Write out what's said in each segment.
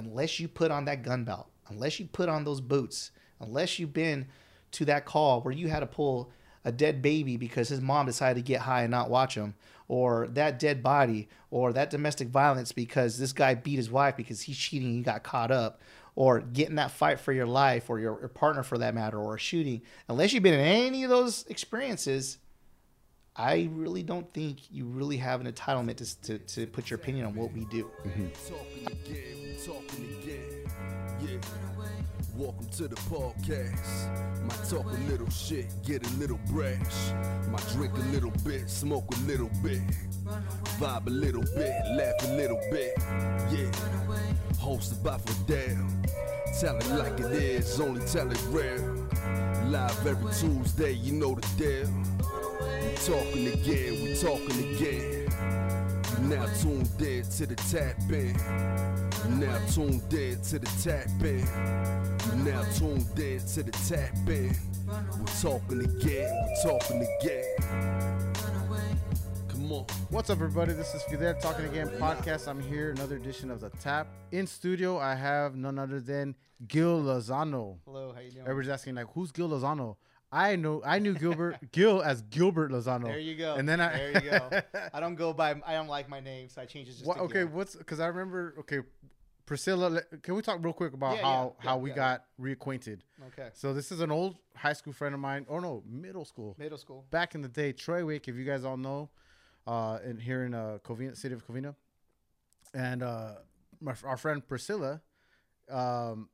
unless you put on that gun belt, unless you put on those boots, unless you've been to that call where you had to pull a dead baby because his mom decided to get high and not watch him, or that dead body, or that domestic violence because this guy beat his wife because he's cheating and he got caught up, or getting that fight for your life or your, your partner for that matter, or a shooting, unless you've been in any of those experiences, I really don't think you really have an entitlement to, to, to put your opinion on what we do. Mm-hmm. Talking again, we talking again. Yeah. Welcome to the podcast. Might talk a little shit, get a little brash. Might drink a little bit, smoke a little bit. Vibe a little bit, laugh a little bit. Yeah. Hosted by Fidel. Tell it like it is, only tell it real. Live every Tuesday, you know the deal. We talking again, we talking again. You now tuned in to the tap in. You now tuned in to the tap in. You now tuned in to the tap in. We talking again, we talking again. Come on. What's up, everybody? This is Fidel Talking Again podcast. I'm here, another edition of the Tap. In studio, I have none other than Gil Lozano. Hello, how you doing? Everybody's asking like, who's Gil Lozano? I know, I knew Gilbert Gil as Gilbert Lozano. There you go. And then I, there you go. I don't go by. I don't like my name, so I changed it just. What, okay, Gil. what's because I remember. Okay, Priscilla, can we talk real quick about Yeah, how yeah, how yeah, we got reacquainted? Okay. So this is an old high school friend of mine, Oh no, middle school. Middle school. back in the day, Traweek, if you guys all know, uh, in here in uh, Covina, city of Covina, and uh, my, our friend Priscilla, um,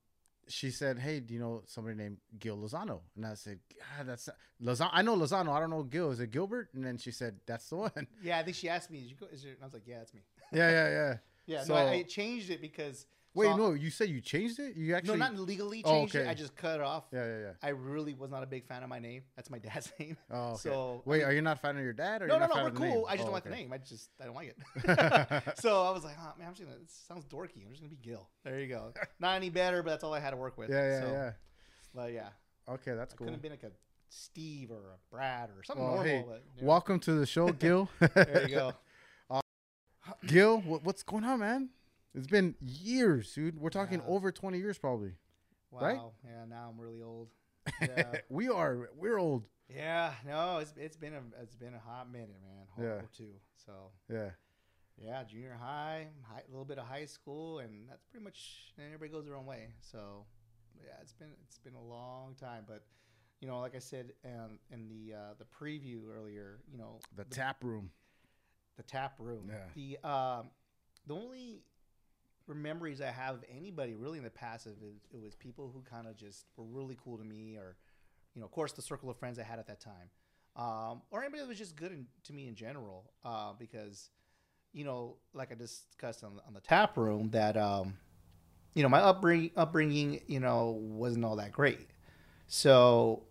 she said, "Hey, do you know somebody named Gil Lozano?" And I said, "God, that's Lozano. I know Lozano. I don't know Gil. Is it Gilbert?" And then she said, "That's the one." Yeah, I think she asked me, "Did you go?" Is there? And I was like, "Yeah, it's me." yeah, yeah, yeah. Yeah. So- no, I, I changed it because. Wait, so- no, you said you changed it. You actually No, not legally Oh, changed it. I just cut it off. Yeah, yeah, yeah. I really was not a big fan of my name. That's my dad's name. Oh, okay. So I wait, mean- are you not a fan of your dad? Or No, no, no. We're cool. name? I just Oh, don't like the name. I just I don't like it. so I was like, oh man, I'm just gonna. It sounds dorky. I'm just gonna be Gil. There you go. Not any better, but that's all I had to work with. Yeah, yeah, so, yeah. But yeah, Okay, that's I cool. couldn't have been like a Steve or a Brad or something Well, normal. hey, but, you know, welcome to the show, Gil. There you go. Gil, what, what's going on, man? It's been years, dude. We're talking Yeah. over 20 years, probably. Wow. Right? Yeah. Now I'm really old. Yeah. we are. We're old. yeah. No, it's it's been a it's been a hot minute, man. Yeah. Too. So Yeah. yeah, junior high, high, a little bit of high school, and that's pretty much. And everybody goes their own way. So yeah, it's been it's been a long time, but. You know, like I said um, in the uh, the preview earlier, you know The tap room. the tap room. Yeah. The um, the only memories I have of anybody really in the past is it was people who kind of just were really cool to me, or you know, of course, the circle of friends I had at that time, um, or anybody that was just good in, to me in general. Uh, because you know, like I discussed on, on the tap room, that um, you know, my upbringing upbringing, you know, wasn't all that great. So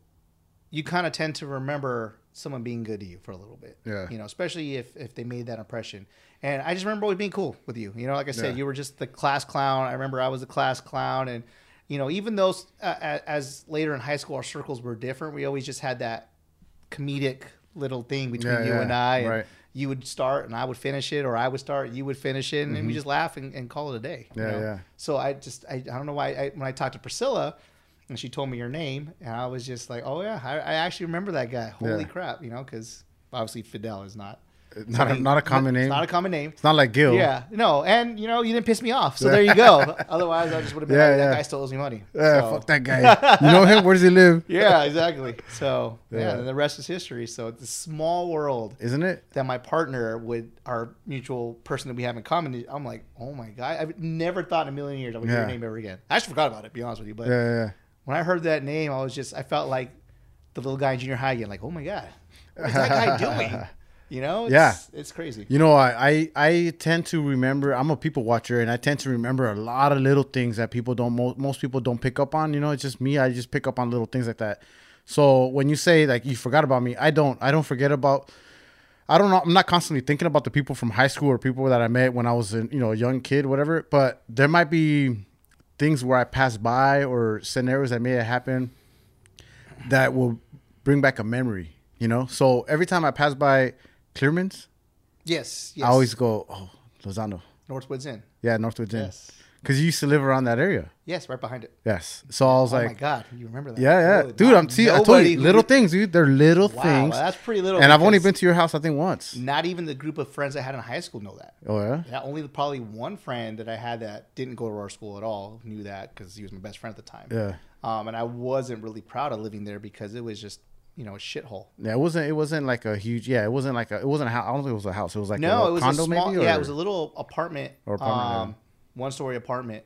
you kind of tend to remember someone being good to you for a little bit. Yeah. You know, especially if if they made that impression. And I just remember always being cool with you. You know, like I said, Yeah. you were just the class clown. I remember I was a class clown, and you know, even though uh, as later in high school our circles were different, we always just had that comedic little thing between Yeah, you yeah, and I. And right. You would start, and I would finish it, or I would start, you would finish it, and we just laugh and, and call it a day. you Mm-hmm. Yeah, know? yeah. So I just I, I don't know why I, when I talked to Priscilla and she told me your name and I was just like oh yeah I, I actually remember that guy holy Yeah. crap you know because obviously Fidel is not uh, Not a, not a common name. it's not a common name It's not like Gil. yeah no and you know you didn't piss me off so there you go otherwise I just would have been Yeah, like, that guy still owes me money Yeah, So- fuck that guy. you know him? Where does he live? yeah exactly so yeah. The rest is history so it's a small world Isn't it? that my partner would our mutual person that we have in common I'm like oh my god I've never thought in a million years I would hear your name ever again I actually forgot about it to be honest with you but Yeah, yeah, yeah. When I heard that name, I was just I felt like the little guy in junior high again. Like, oh my god, what's that guy doing? You know? It's, Yeah. it's crazy. You know, I, I I tend to remember. I'm a people watcher, and I tend to remember a lot of little things that people don't. Most, most people don't pick up on. You know, it's just me. I just pick up on little things like that. So when you say like you forgot about me, I don't. I don't forget about. I don't know. I'm not constantly thinking about the people from high school or people that I met when I was a you know a young kid, whatever. But there might be things where I pass by or scenarios that may have happened that will bring back a memory. You know, so every time I pass by Clearman's, Yes, yes. I always go, oh, Lozano. Northwoods Inn. Yeah, Northwoods Inn. Yes. Because you used to live around that area. Yes, right behind it. Yes. So I was oh like, "Oh my god, you remember that? yeah, yeah, dude. I'm see. I told you, little things, dude. They're little Wow, things. that's pretty little. and I've only been to your house, I think, once. Not even the group of friends I had in high school know that. Oh yeah. Yeah, only probably one friend that I had that didn't go to our school at all knew that because he was my best friend at the time. Yeah. Um, and I wasn't really proud of living there because it was just you know a shithole. Yeah, it wasn't. It wasn't like a huge. Yeah, it wasn't like a. It wasn't a house. I don't think it was a house. It was like no, a it was condo a small. maybe. yeah, it was a little apartment. Or apartment, um, one story apartment,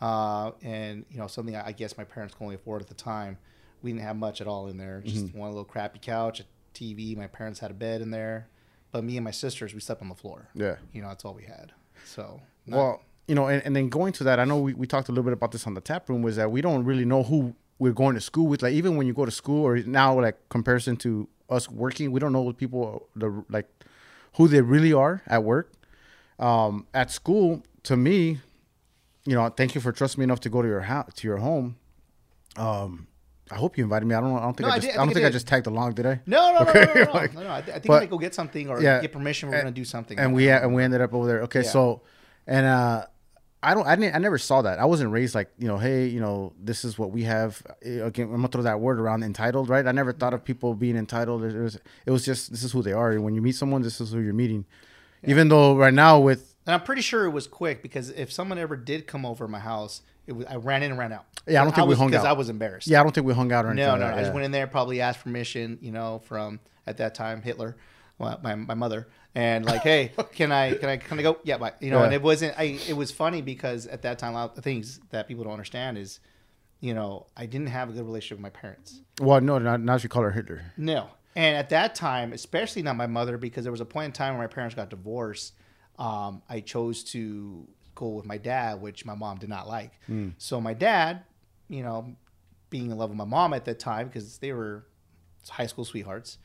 uh, and you know something I I guess my parents could only afford at the time. We didn't have much at all in there. Just Mm-hmm. one little crappy couch, a TV. My parents had a bed in there, but me and my sisters we slept on the floor. Yeah. you know that's all we had. So not- Well, you know, and, and then going to that, I know we, we talked a little bit about this on the tap room was that we don't really know who we're going to school with. Like even when you go to school or now like comparison to us working, we don't know what people the like who they really are at work. Um, at school, to me, you know, thank you for trusting me enough to go to your house to your home. Um, I hope you invited me. I don't. I don't think No, I I just. did- I, I don't think I I just tagged along, did I? No, no, Okay, no, no, no, no. like- no, no. I, th- I think but- I go get something or Yeah. get permission. We're And- gonna do something. and we and we ended up over there. Okay, Yeah. so and uh, I don't, I didn't, I never saw that. I wasn't raised like you know, hey, you know, this is what we have. Again, I'm gonna throw that word around, entitled, right? I never thought of people being entitled. It was, it was just this is who they are. When you meet someone, this is who you're meeting. Even though right now with And I'm pretty sure it was quick because if someone ever did come over my house, it was I ran in and ran out. Yeah, I don't think we was, hung out because. I was embarrassed. yeah, I don't think we hung out or anything. no, like no, that, I just went in there, probably asked permission, you know, from at that time Hitler, well, my, my mother, and like, hey, can I can I can I go? Yeah, but you know, Yeah. and it wasn't. I it was funny because at that time, a lot of the things that people don't understand is, you know, I didn't have a good relationship with my parents. Well, no, not now you call her Hitler. No. And at that time, especially not my mother, because there was a point in time when my parents got divorced. Um, I chose to go with my dad, which my mom did not like. So my dad, you know, being in love with my mom at that time, because they were high school sweethearts.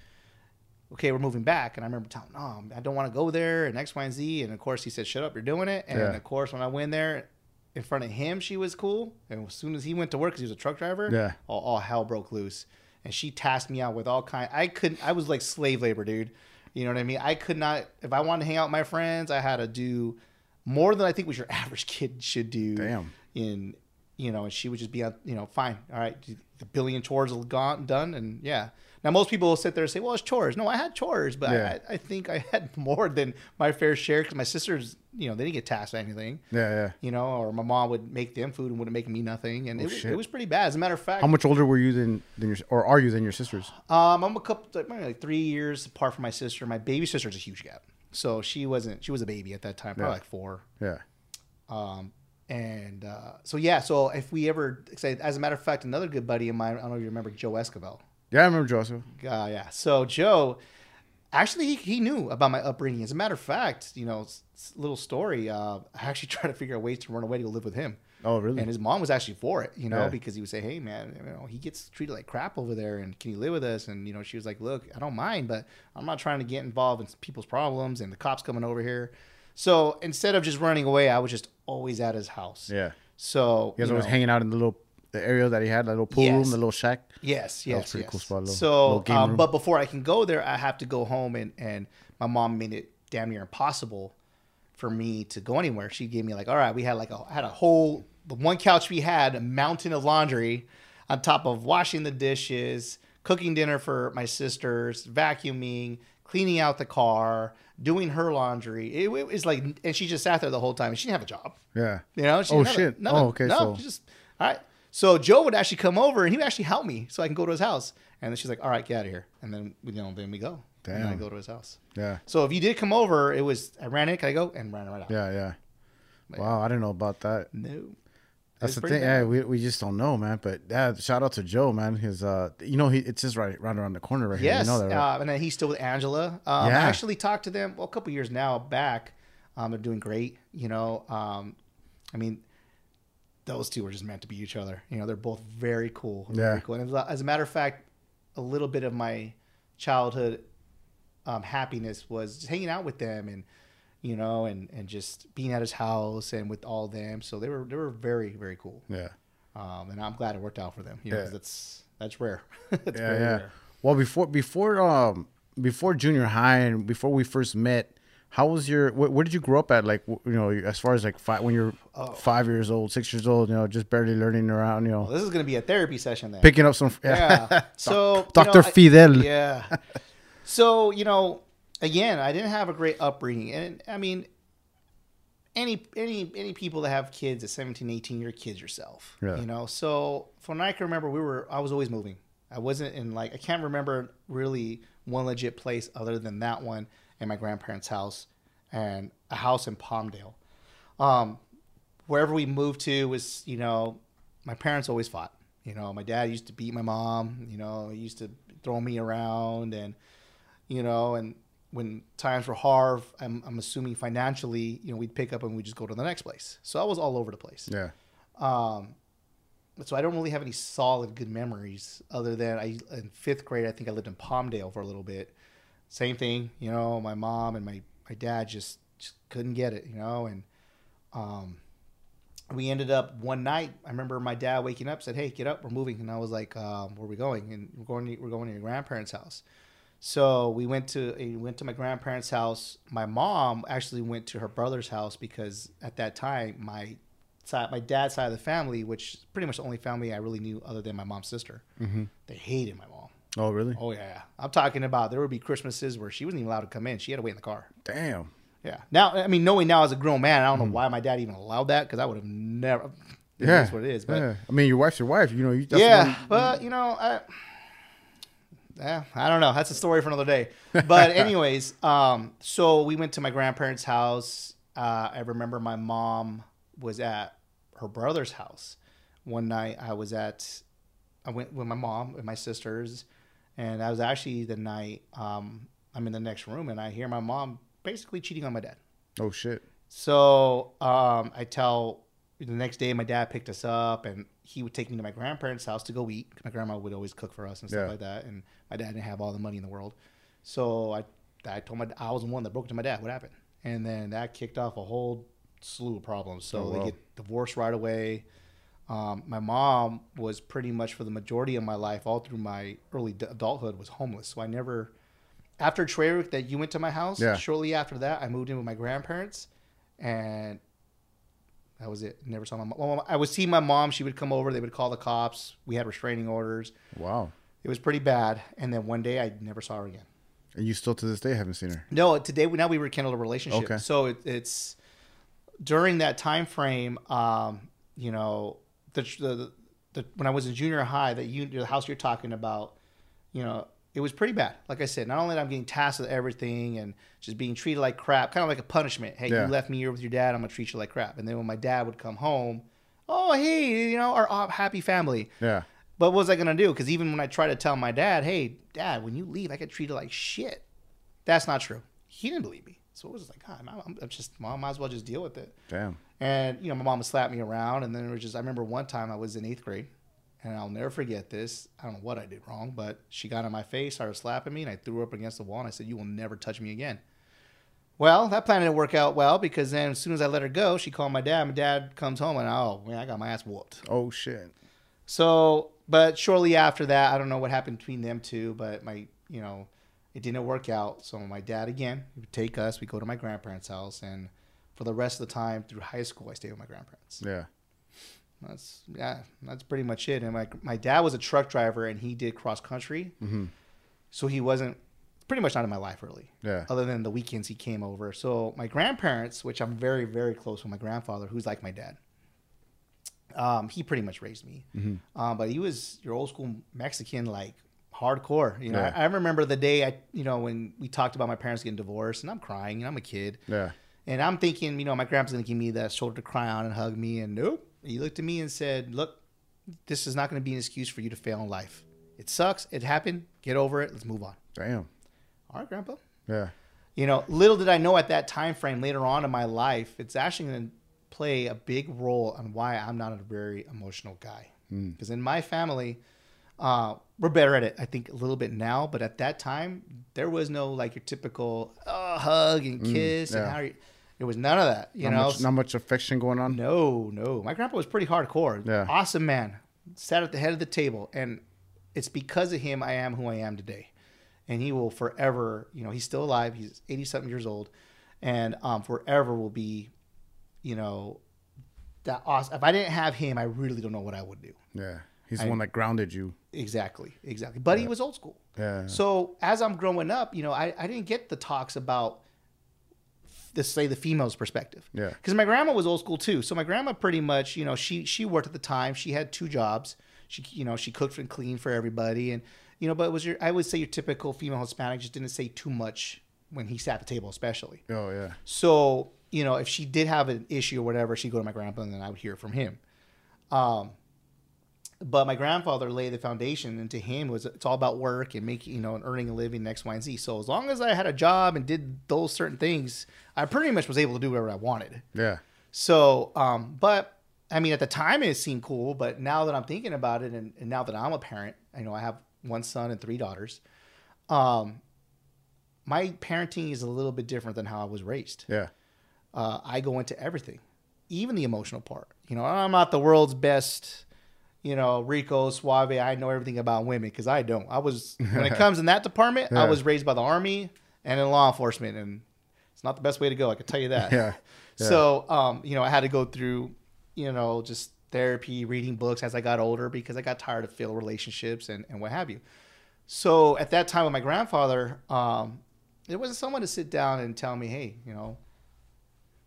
Okay, we're moving back, and I remember telling, "No, I don't want to go there," and X, Y, and Z. And of course, he said, "Shut up, you're doing it." And Yeah. of course, when I went there, in front of him, she was cool. And as soon as he went to work, because he was a truck driver, Yeah. all, all hell broke loose. And she tasked me out with all kind. I couldn't. I was like slave labor, dude. You know what I mean? I could not. If I wanted to hang out with my friends, I had to do more than I think was your average kid should do. Damn. In you know, and she would just be on. You know, fine, all right. The billion chores are gone, done, and yeah. Now most people will sit there and say, "Well, it's chores." No, I had chores, but Yeah. I, I think I had more than my fair share because my sisters, you know, they didn't get tasked with anything Yeah, yeah. you know, or my mom would make them food and wouldn't make me nothing, and it, was, Oh, it was pretty bad. As a matter of fact, How much older were you than than your or are you than your sisters? um, I'm a couple like, like three years apart from my sister. My baby sister's a huge gap, so she wasn't. She was a baby at that time, probably Yeah. like four. Yeah. Um, and uh, so yeah, so if we ever say, as a matter of fact, another good buddy of mine, I don't know if you remember Joe Escovel. Yeah, I remember Joe. Uh, yeah. So Joe, actually, he, he knew about my upbringing. As a matter of fact, you know, little story. Uh, I actually tried to figure out ways to run away to go live with him. Oh, really? And his mom was actually for it, you know, Yeah. because he would say, "Hey, man, you know, he gets treated like crap over there, and can you live with us?" And you know, she was like, "Look, I don't mind, but I'm not trying to get involved in people's problems and the cops coming over here." So instead of just running away, I was just always at his house. yeah. So guys you always know, hanging out in the little the area that he had, that little pool room, the little shack. Yes, That was yes, pretty yes. cool spot, little- so, little um, but before I can go there, I have to go home, and and my mom made it damn near impossible for me to go anywhere. She gave me like, all right, we had like a I had a whole the one couch we had, a mountain of laundry, on top of washing the dishes, cooking dinner for my sisters, vacuuming, cleaning out the car, doing her laundry. It, it was like, and she just sat there the whole time, she didn't have a job. Yeah. You know? She Oh, shit. nothing. Oh, okay, No, so- just all right. So Joe would actually come over and he would actually help me so I can go to his house. And then she's like, "All right, get out of here." And then you know, then we go. And then I go to his house. Yeah. So if you did come over, it was I ran in, can I go? And ran right out. Yeah, yeah. But Wow, I didn't know about that. No. That's the thing. bad. Yeah, we, we just don't know, man. But yeah, shout out to Joe, man. His uh, you know, he it's just right right around the corner right Yes. here. You know that, right? uh, and then he's still with Angela. Um, Yeah. I actually talked to them well, a couple years now back. Um, they're doing great. You know, um, I mean, those two are just meant to be each other. You know, they're both very cool. Very Yeah. cool. And as a matter of fact, a little bit of my childhood um, happiness was just hanging out with them and you know and and just being at his house and with all them. So they were they were very very cool. yeah. Um, and I'm glad it worked out for them. You know, Yeah. that's that's rare. that's yeah, very yeah. rare. Well, before before um before junior high and before we first met, How was your? Where, where did you grow up at? Like you know, as far as like five, when you're Oh. five years old, six years old, you know, just barely learning around, you know, Well, this is gonna be a therapy session then. picking up some. yeah. So you Doctor know, I- Fidel. Yeah. So you know, again, I didn't have a great upbringing, and I mean, any any any people that have kids at 17, 18, you're kids yourself. Yeah. You know, so from what I can remember, we were I was always moving. I wasn't in like I can't remember really one legit place other than that one and my grandparents' house and a house in Palmdale. Um, wherever we moved to was you know my parents always fought. You know, my dad used to beat my mom. You know, he used to throw me around, and you know, and when times were hard, I'm, I'm assuming financially, you know, we'd pick up and we'd just go to the next place. So I was all over the place. Yeah. Um, so I don't really have any solid good memories other than I in fifth grade I think I lived in Palmdale for a little bit. Same thing, you know, my mom and my, my dad just, just couldn't get it, you know, and um, we ended up one night. I remember my dad waking up said, "Hey, get up, we're moving," and I was like, um, "Where are we going?" And we're going to, we're going to your grandparents' house. So we went to we went to my grandparents' house. My mom actually went to her brother's house because at that time my side, my dad's side of the family, which is pretty much the only family I really knew other than my mom's sister, Mm-hmm. they hated my mom. Oh really? Oh yeah. I'm talking about there would be Christmases where she wasn't even allowed to come in. She had to wait in the car. Damn. Yeah. Now, I mean, knowing now as a grown man, I don't know why my dad even allowed that because I would have never. Yeah. that's what it is. But yeah. I mean, your wife's your wife. You know. You, yeah, but you know, I, yeah, I don't know. That's a story for another day. But anyways, um, so we went to my grandparents' house. Uh, I remember my mom was at her brother's house one night. I was at, I went with my mom and my sisters, and I was actually the night um, I'm in the next room and I hear my mom basically cheating on my dad. Oh shit. So um, I tell the next day my dad picked us up and he would take me to my grandparents' house to go eat. My grandma would always cook for us and stuff Yeah. like that, and my dad didn't have all the money in the world. So I I told my I was the one that broke it to my dad what happened, and then that kicked off a whole slew of problems. So Oh, they wow. get divorced right away. Um, my mom was pretty much for the majority of my life, all through my early d- adulthood, was homeless. So I never, after Traweek, that you went to my house. Yeah. Shortly after that, I moved in with my grandparents, and that was it. Never saw my mom. I would see my mom. She would come over. They would call the cops. We had restraining orders. Wow. It was pretty bad. And then one day, I never saw her again. And you still to this day haven't seen her. No, today now we rekindled a relationship. Okay. So it, it's during that time frame. Um, you know, the, the the when I was in junior high, that you the house you're talking about, you know, it was pretty bad. Like I said, not only that I'm getting tasked with everything and just being treated like crap, kind of like a punishment. Hey, Yeah. you left me here with your dad. I'm gonna treat you like crap. And then when my dad would come home, oh hey, you know, our happy family. Yeah. But what was I gonna do? Because even when I tried to tell my dad, "Hey, Dad, when you leave, I get treated like shit," that's not true. He didn't believe me, so it was just like, God, I'm, I'm just, mom, might as well just deal with it. Damn. And you know, my mom would slap me around, and then it was just. I remember one time I was in eighth grade, and I'll never forget this. I don't know what I did wrong, but she got in my face, started slapping me, and I threw her up against the wall, and I said, "You will never touch me again." Well, that plan didn't work out well because then as soon as I let her go, she called my dad. My dad comes home, and oh man, I got my ass whooped. Oh shit. So, but shortly after that, I don't know what happened between them two, but my, you know, it didn't work out. So my dad again he would take us. We go to my grandparents' house, and for the rest of the time through high school, I stayed with my grandparents. Yeah. That's yeah, that's pretty much it. And my my dad was a truck driver, and he did cross country, Mm-hmm. so he wasn't pretty much not in my life really. Yeah. Other than the weekends he came over. So my grandparents, which I'm very very close with my grandfather, who's like my dad. Um, he pretty much raised me, Mhm. um, but he was your old school Mexican, like hardcore. You know, Yeah. I, I remember the day I, you know, when we talked about my parents getting divorced, and I'm crying, and I'm a kid, Yeah. and I'm thinking, you know, my grandpa's gonna give me that shoulder to cry on and hug me, and nope. He looked at me and said, "Look, this is not gonna be an excuse for you to fail in life. It sucks. It happened. Get over it. Let's move on." Damn. All right, Grandpa. Yeah. You know, little did I know at that time frame later on in my life, it's actually going to play a big role on why I'm not a very emotional guy. Mm. Because in my family, uh, we're better at it, I think, a little bit now. But at that time, there was no like your typical uh, hug and kiss. and yeah. how you, there was none of that. You not know, much, not much affection going on. no, no. My grandpa was pretty hardcore. Yeah. Awesome man. Sat at the head of the table. And it's because of him I am who I am today. And he will forever, you know, he's still alive. He's 80 something years old. and um, forever will be, you know, that awesome. If I didn't have him, I really don't know what I would do. Yeah. He's the I- one that grounded you. Exactly, exactly. But he was old school. Yeah. So as I'm growing up, you know, I, I didn't get the talks about this say the female's perspective. Yeah. Because my grandma was old school too. So my grandma pretty much, you know, she she worked at the time. She had two jobs. She you know she cooked and cleaned for everybody, and you know, but it was your I would say your typical female Hispanic just didn't say too much when he sat at the table, especially. Oh yeah. So, you know, if she did have an issue or whatever, she'd go to my grandpa and then I would hear from him. Um, but my grandfather laid the foundation and to him was it's all about work and making, you know, and earning a living, X, Y, and Z. So as long as I had a job and did those certain things, I pretty much was able to do whatever I wanted. Yeah. So, um, but I mean, at the time it seemed cool, but now that I'm thinking about it, and, and now that I'm a parent, I know I have one son and three daughters. Um, my parenting is a little bit different than how I was raised. Yeah. Uh, I go into everything, even the emotional part. You know, I'm not the world's best, you know, Rico Suave. I know everything about women because I don't. I was when it comes in that department, I was raised by the army and in law enforcement, and it's not the best way to go. I can tell you that. Yeah. Yeah. So, um, you know, I had to go through, you know, just therapy, reading books as I got older because I got tired of failed relationships and, and what have you. So at that time with my grandfather, um, there wasn't someone to sit down and tell me, hey, you know,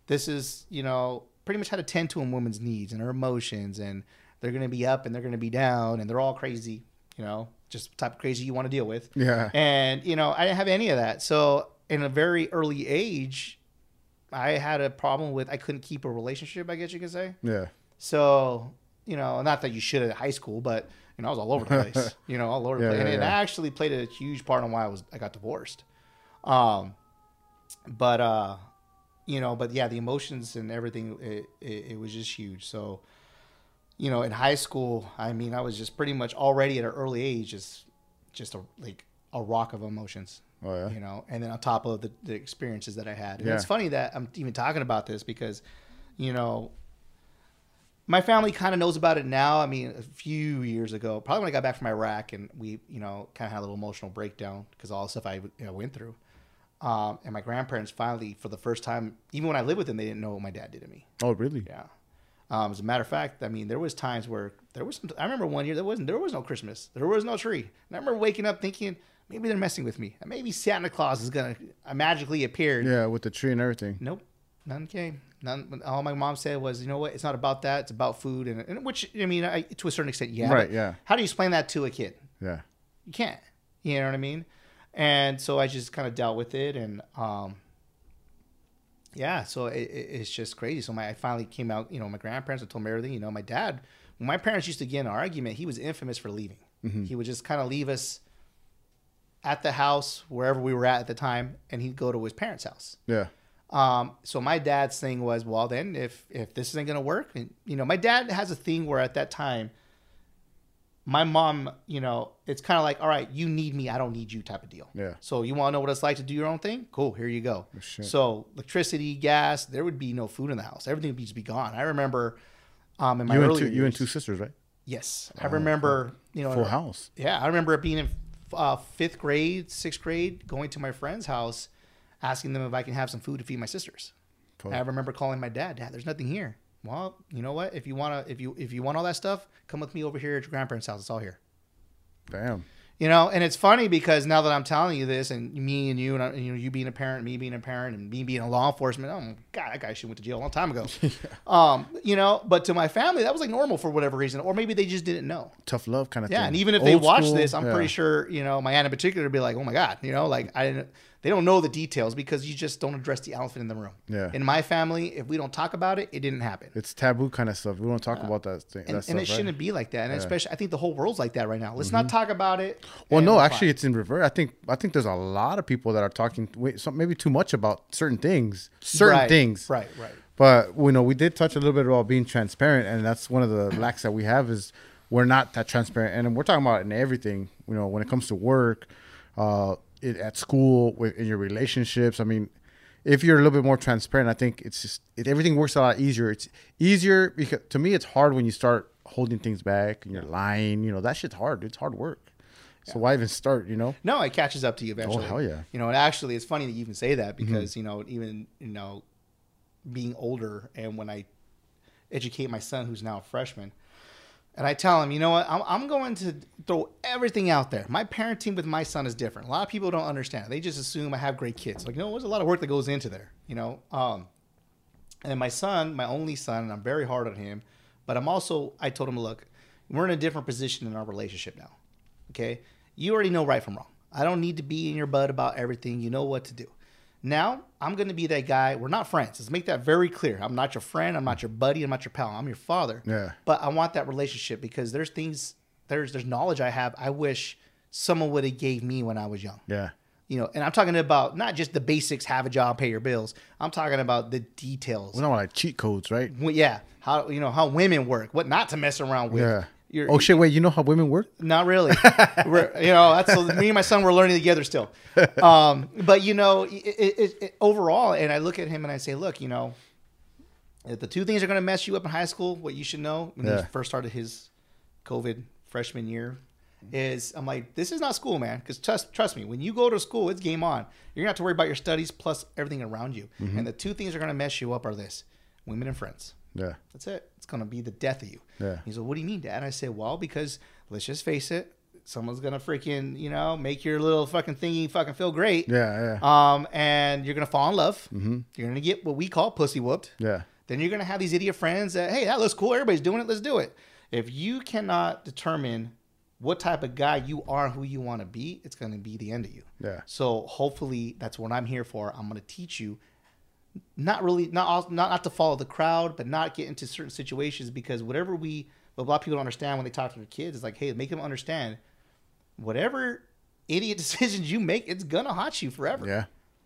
this is, you know, pretty much how to tend to a woman's needs and her emotions and they're going to be up and they're going to be down and they're all crazy, you know, just the type of crazy you want to deal with. Yeah. And, you know, I didn't have any of that. So in a very early age, I had a problem with I couldn't keep a relationship, I guess you could say. Yeah. So, you know, not that you should at high school, but you know, I was all over the place. you know, all over Yeah, the place. yeah, and it yeah. actually played a huge part on why I was I got divorced. Um but uh you know, but yeah, the emotions and everything it, it, it was just huge. So, you know, in high school, I mean, I was just pretty much already at an early age just just a like a rock of emotions Oh yeah. you know, and then on top of the, the experiences that I had. And Yeah. it's funny that I'm even talking about this because, you know, my family kind of knows about it now. I mean, a few years ago, probably when I got back from Iraq and we, you know, kind of had a little emotional breakdown because all the stuff I you know, went through. Um, and my grandparents finally, for the first time, even when I lived with them, they didn't know what my dad did to me. Oh really? Yeah. Um, as a matter of fact, I mean, there was times where there was. Some, I remember one year there wasn't. There was no Christmas. There was no tree. And I remember waking up thinking maybe they're messing with me. Maybe Santa Claus is gonna uh, magically appear. Yeah, with the tree and everything. Nope. None came. None. All my mom said was, you know what? It's not about that. It's about food, and, and which I mean, I, to a certain extent, yeah. Right, yeah. How do you explain that to a kid? Yeah. you can't. You know what I mean? And so I just kind of dealt with it, and um, yeah, so it, it, it's just crazy. So my I finally came out. You know, my grandparents I told me everything. You know, my dad. When my parents used to get in an argument, he was infamous for leaving. He would just kind of leave us at the house wherever we were at at the time, and he'd go to his parents' house. Yeah. Um, so my dad's thing was, well, then if if this isn't gonna work, and you know, my dad has a thing where at that time, my mom, you know, it's kind of like, all right, you need me, I don't need you, type of deal. Yeah. So you want to know what it's like to do your own thing? Cool, here you go. Oh. So electricity, gas, there would be no food in the house. Everything would be, just be gone. I remember, um, in my You and early two, you and two sisters, right? Yes, I remember. You know, Full house. yeah, I remember being in uh, fifth grade, sixth grade, going to my friend's house, asking them if I can have some food to feed my sisters. Fuck. I remember calling my dad. Dad, there's nothing here. Well, you know what? If you wanna, if you if you want all that stuff, come with me over here at your grandparents' house. It's all here. Damn. You know, and it's funny because now that I'm telling you this, and me and you, and uh, you know, you being a parent, me being a parent, and me being a law enforcement, oh god, that guy should went to jail a long time ago. um, you know, but to my family, that was like normal for whatever reason, or maybe they just didn't know. Tough love kind of Yeah, thing. and even if they Old watch school, this, I'm yeah. pretty sure you know my aunt in particular would be like, "Oh my god," you know, like I didn't. They don't know the details because you just don't address the elephant in the room. Yeah. In my family, if we don't talk about it, it didn't happen. It's taboo kind of stuff. We don't talk about that thing. And, that and stuff, it right? shouldn't be like that. And especially, I think the whole world's like that right now. Let's not talk about it. Well, no, actually, fine. it's in reverse. I think I think there's a lot of people that are talking way, some, maybe too much about certain things, certain Right, things. Right, right. But you know, we did touch a little bit about being transparent, and that's one of the lacks that we have is we're not that transparent, and we're talking about in everything. You know, when it comes to work, uh, it, at school, with, in your relationships. I mean, if you're a little bit more transparent, I think it's just it, everything works a lot easier. It's easier because to me, it's hard when you start holding things back and you're lying. You know, that shit's hard. It's hard work. So why even start? You know? No, it catches up to you eventually. Oh, hell yeah. You know, and actually, it's funny that you even say that mm-hmm. because you know, even you know, being older and when I educate my son who's now a freshman, and I tell him, you know what, I'm, I'm going to throw everything out there. My parenting with my son is different. A lot of people don't understand. They just assume I have great kids. Like, no, there's a lot of work that goes into there. You know, um, and my son, my only son, and I'm very hard on him, but I'm also, I told him, look, we're in a different position in our relationship now. Okay. You already know right from wrong. I don't need to be in your butt about everything. You know what to do. Now, I'm going to be that guy. We're not friends. Let's make that very clear. I'm not your friend. I'm not your buddy. I'm not your pal. I'm your father. Yeah. But I want that relationship because there's things, there's there's knowledge I have. I wish someone would have gave me when I was young Yeah. you know and i'm talking about not just the basics have a job pay your bills i'm talking about the details We know like cheat codes, right? Well, yeah how you know how women work what not to mess around with Yeah. You're, Oh shit! Wait, you know how women work? not really we're, you know that's me and my son we're learning together still um, but you know it, it, it, overall and i look at him and i say look you know if the two things are going to mess you up in high school what you should know when Yeah. he first started his covid freshman year is i'm like this is not school man because trust, trust me when you go to school it's game on you're going to have to worry about your studies plus everything around you Mm-hmm. and the two things that are going to mess you up are this women and friends Yeah. that's it. It's gonna be the death of you. Yeah. He said, "What do you mean, Dad?" I said, "Well, because let's just face it, someone's gonna freaking, you know, make your little fucking thingy fucking feel great. Yeah. Yeah. Um, and you're gonna fall in love. Mm-hmm. You're gonna get what we call pussy whooped. Yeah. Then you're gonna have these idiot friends that, hey, that looks cool. Everybody's doing it. Let's do it. If you cannot determine what type of guy you are, who you want to be, it's gonna be the end of you. Yeah. So hopefully that's what I'm here for. I'm going to teach you not really not not not to follow the crowd, but not get into certain situations because whatever we what a lot of people don't understand when they talk to their kids is like, hey, make them understand whatever idiot decisions you make, it's gonna haunt you forever. Yeah.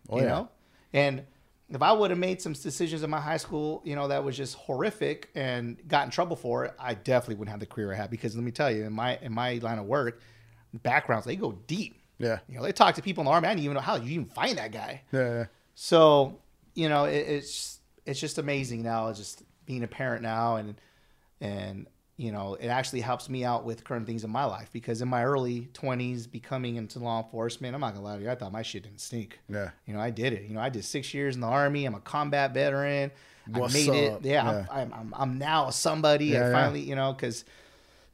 Oh you yeah. know, and if I would have made some decisions in my high school, you know, that was just horrific and got in trouble for it, I definitely wouldn't have the career I have because let me tell you, in my in my line of work, backgrounds they go deep. Yeah. You know, they talk to people in the army. I didn't even know how you even find that guy. Yeah. yeah. So, you know, it, it's it's just amazing now. Just being a parent now, and and you know, it actually helps me out with current things in my life because in my early twenties, becoming into law enforcement, I'm not gonna lie to you, I thought my shit didn't stink. Yeah. You know, I did it. You know, I did six years in the army. I'm a combat veteran. What's I made up? it. Yeah, Yeah. I'm, I'm, I'm now somebody. Yeah, I yeah. finally, you know, because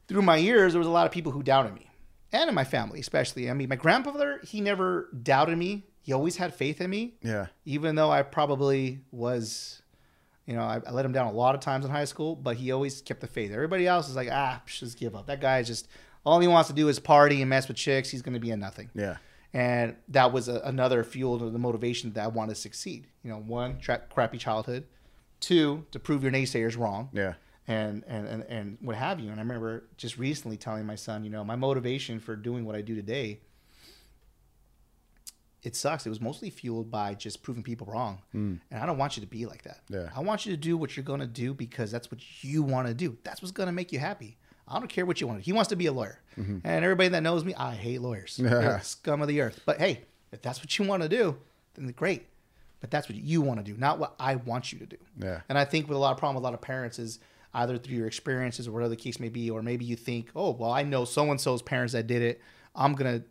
through my years, there was a lot of people who doubted me, and in my family, especially. I mean, my grandfather, he never doubted me. He always had faith in me, Yeah. even though I probably was, you know, I, I let him down a lot of times in high school. But he always kept the faith. Everybody else is like, ah, just give up. That guy is just all he wants to do is party and mess with chicks. He's going to be a nothing Yeah. and that was a, another fuel to the motivation that I wanted to succeed. You know, one, tra- crappy childhood, two, to prove your naysayers wrong, Yeah. and, and and and what have you. And I remember just recently telling my son, you know, my motivation for doing what I do today. It sucks. It was mostly fueled by just proving people wrong, hmm. and I don't want you to be like that. Yeah. I want you to do what you're gonna do because that's what you want to do. That's what's gonna make you happy. I don't care what you want. He wants to be a lawyer, mm-hmm. and everybody that knows me, I hate lawyers. Yeah. Scum of the earth. But hey, if that's what you want to do, then great. But that's what you want to do, not what I want you to do. Yeah. And I think with a lot of problem with a lot of parents is either through your experiences or whatever the case may be, or maybe you think, oh, well, I know so and so's parents that did it. I'm gonna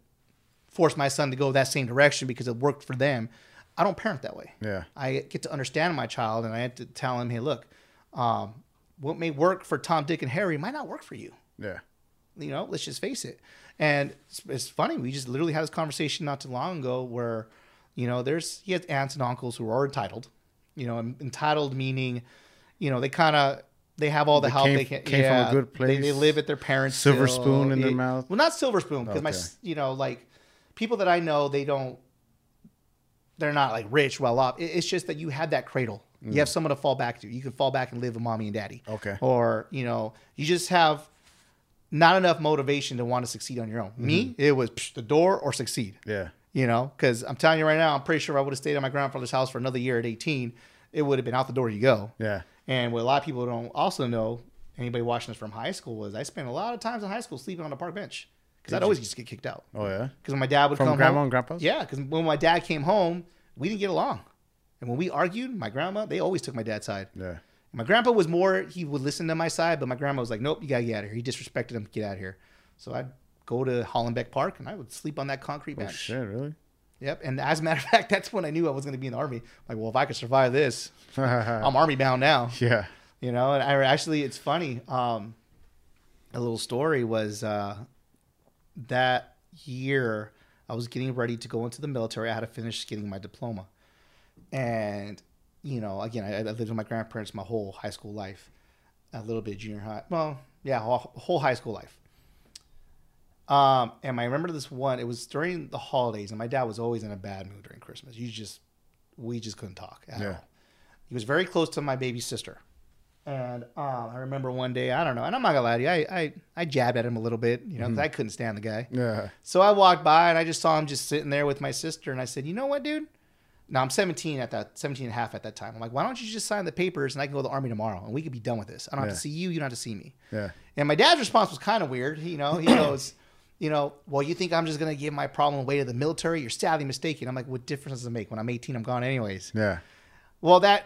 force my son to go that same direction because it worked for them. I don't parent that way. Yeah. I get to understand my child, and I have to tell him, hey, look, um, what may work for Tom, Dick, and Harry might not work for you Yeah. you know let's just face it and it's, it's funny we just literally had this conversation not too long ago where you know there's he has aunts and uncles who are entitled you know entitled meaning you know they kind of they have all the They help came- they can came from a yeah, good they, they live at their parents Silver still. spoon in their mouth. well not silver spoon because my Okay. s- you know like people that i know they don't they're not like rich well off it's just that you have that cradle you have someone to fall back to you can fall back and live with mommy and daddy Mm. Okay. or you know you just have not enough motivation to want to succeed on your own. Me, Mm-hmm. it was psh, the door or succeed. Yeah. You know, because I'm telling you right now, I'm pretty sure if I would have stayed at my grandfather's house for another year at 18, it would have been out the door you go. Yeah. And what a lot of people don't also know, anybody watching this from high school, was I spent a lot of times in high school sleeping on a park bench because I'd always just get kicked out. Oh yeah. Because when my dad would From come grandma home, and grandpa's? yeah, because when my dad came home, we didn't get along, and when we argued, my grandma they always took my dad's side. Yeah. My grandpa was more, he would listen to my side, but my grandma was like, nope, you gotta get out of here. He disrespected him, get out of here. So I'd go to Hollenbeck Park and I would sleep on that concrete Oh bench. shit, really? Yep. And as a matter of fact, that's when I knew I was going to be in the army. Like, well, if I could survive this. I'm army bound now. Yeah. You know, and I actually, it's funny. Um, a little story was uh, that year I was getting ready to go into the military. I had to finish getting my diploma, and you know, again, I, I lived with my grandparents my whole high school life, a little bit of junior high. Well, yeah, whole, whole high school life. Um, and I remember this one. It was during the holidays, and my dad was always in a bad mood during Christmas. You just, we just couldn't talk at Yeah. all. He was very close to my baby sister. And um, I remember one day, I don't know, and I'm not gonna lie to you, I I, I jabbed at him a little bit, you know, 'cause I couldn't stand the guy. Yeah. So I walked by and I just saw him just sitting there with my sister, and I said, you know what, dude? Now I'm 17 at that 17 and a half at that time. I'm like, why don't you just sign the papers and I can go to the army tomorrow and we could be done with this. I don't have to see you, you don't have to see me. Yeah. And my dad's response was kind of weird. You know, he goes, you know, well, you think I'm just gonna give my problem away to the military? You're sadly mistaken. I'm like, what difference does it make? When I'm 18, I'm gone anyways. Yeah. Well, that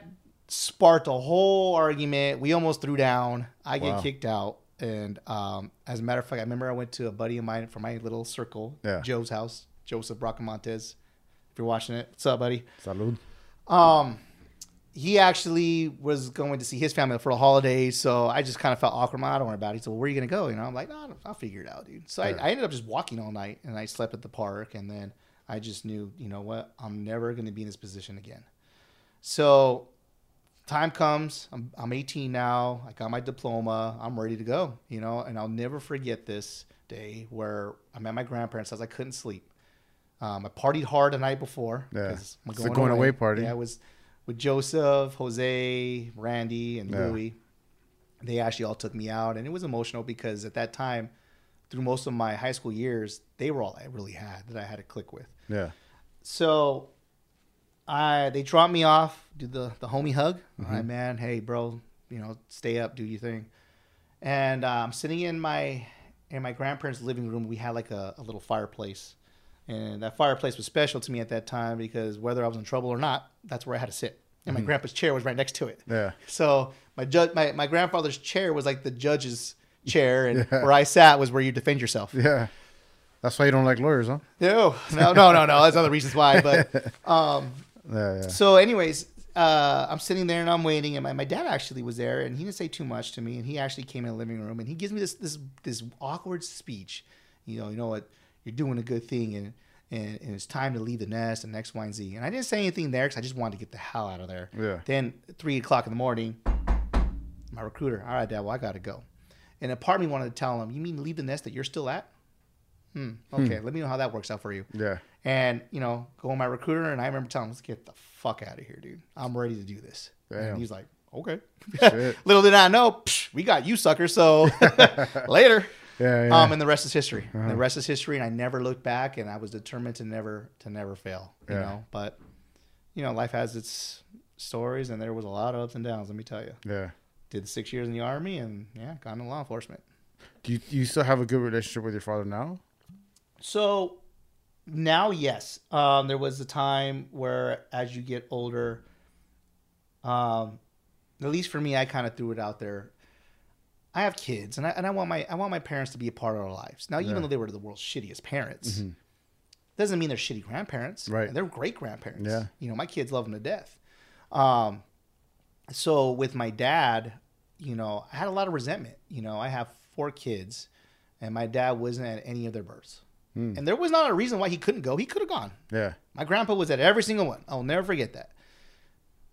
sparked a whole argument. We almost threw down. I get Wow. kicked out. And um, as a matter of fact, I remember I went to a buddy of mine from my little circle, Yeah. Joe's house, Joseph Bracamontes. If you're watching it, what's up, buddy? Salud. Um, he actually was going to see his family for the holidays, so I just kind of felt awkward. I don't worry about it. He said, well, "Where are you gonna go?" You know, I'm like, "No, I'll- I'll figure it out, dude." So. I, I ended up just walking all night, and I slept at the park, and then I just knew, you know what, I'm never gonna be in this position again. So time comes. I'm, I'm 18 now. I got my diploma. I'm ready to go. You know, and I'll never forget this day where I'm at my grandparents' house. I couldn't sleep. Um, I partied hard the night before. Yeah. It's the going away party. Yeah, it was with Joseph, Jose, Randy, and Yeah. Louie. They actually all took me out, and it was emotional because at that time, through most of my high school years, they were all I really had that I had to click with. Yeah. So, I they dropped me off, do the the homie hug. Mm-hmm. All right, man. Hey, bro. You know, stay up, do your thing. And uh, I'm sitting in my in my grandparents' living room. We had like a, a little fireplace, and that fireplace was special to me at that time because whether I was in trouble or not, that's where I had to sit. And Mm-hmm. my grandpa's chair was right next to it. Yeah. So my judge, my, my grandfather's chair was like the judge's chair, and where I sat was where you defend yourself. Yeah. That's why you don't like lawyers, huh? No, no, no, no, no. That's other reasons why. But um, Yeah. So, anyways, uh, I'm sitting there and I'm waiting, and my, my dad actually was there, and he didn't say too much to me, and he actually came in the living room, and he gives me this this this awkward speech. You know, you know what? You're doing a good thing, and and, and it's time to leave the nest, and X, Y, and Z. And I didn't say anything there because I just wanted to get the hell out of there. Yeah. Then three o'clock in the morning, my recruiter, all right, Dad, well, I got to go. And a part of me wanted to tell him, you mean leave the nest that you're still at? Hmm. Okay, let me know how that works out for you. Yeah. And you know, go on my recruiter, and I remember telling him, "Let's get the fuck out of here, dude. I'm ready to do this." Damn. And he's like, "Okay." Shit. Little did I know, psh, we got you, sucker. So later. Yeah. Yeah. Um, and the rest is history. The rest is history, and I never looked back, and I was determined to never to never fail. You Yeah. know, but you know, life has its stories, and there was a lot of ups and downs. Let me tell you. yeah. Did six years in the army, and yeah, got into law enforcement. Do you, you still have a good relationship with your father now? So now, yes. Um, there was a time where, as you get older, um, at least for me, I kind of threw it out there. I have kids, and I and I want my I want my parents to be a part of our lives. Now, even Yeah. though they were the world's shittiest parents, doesn't mean they're shitty grandparents. Right. They're great grandparents. Yeah. You know, my kids love them to death. Um, so with my dad, you know, I had a lot of resentment. You know, I have four kids, and my dad wasn't at any of their births. Hmm. And there was not a reason why he couldn't go. He could have gone. Yeah. My grandpa was at every single one. I'll never forget that.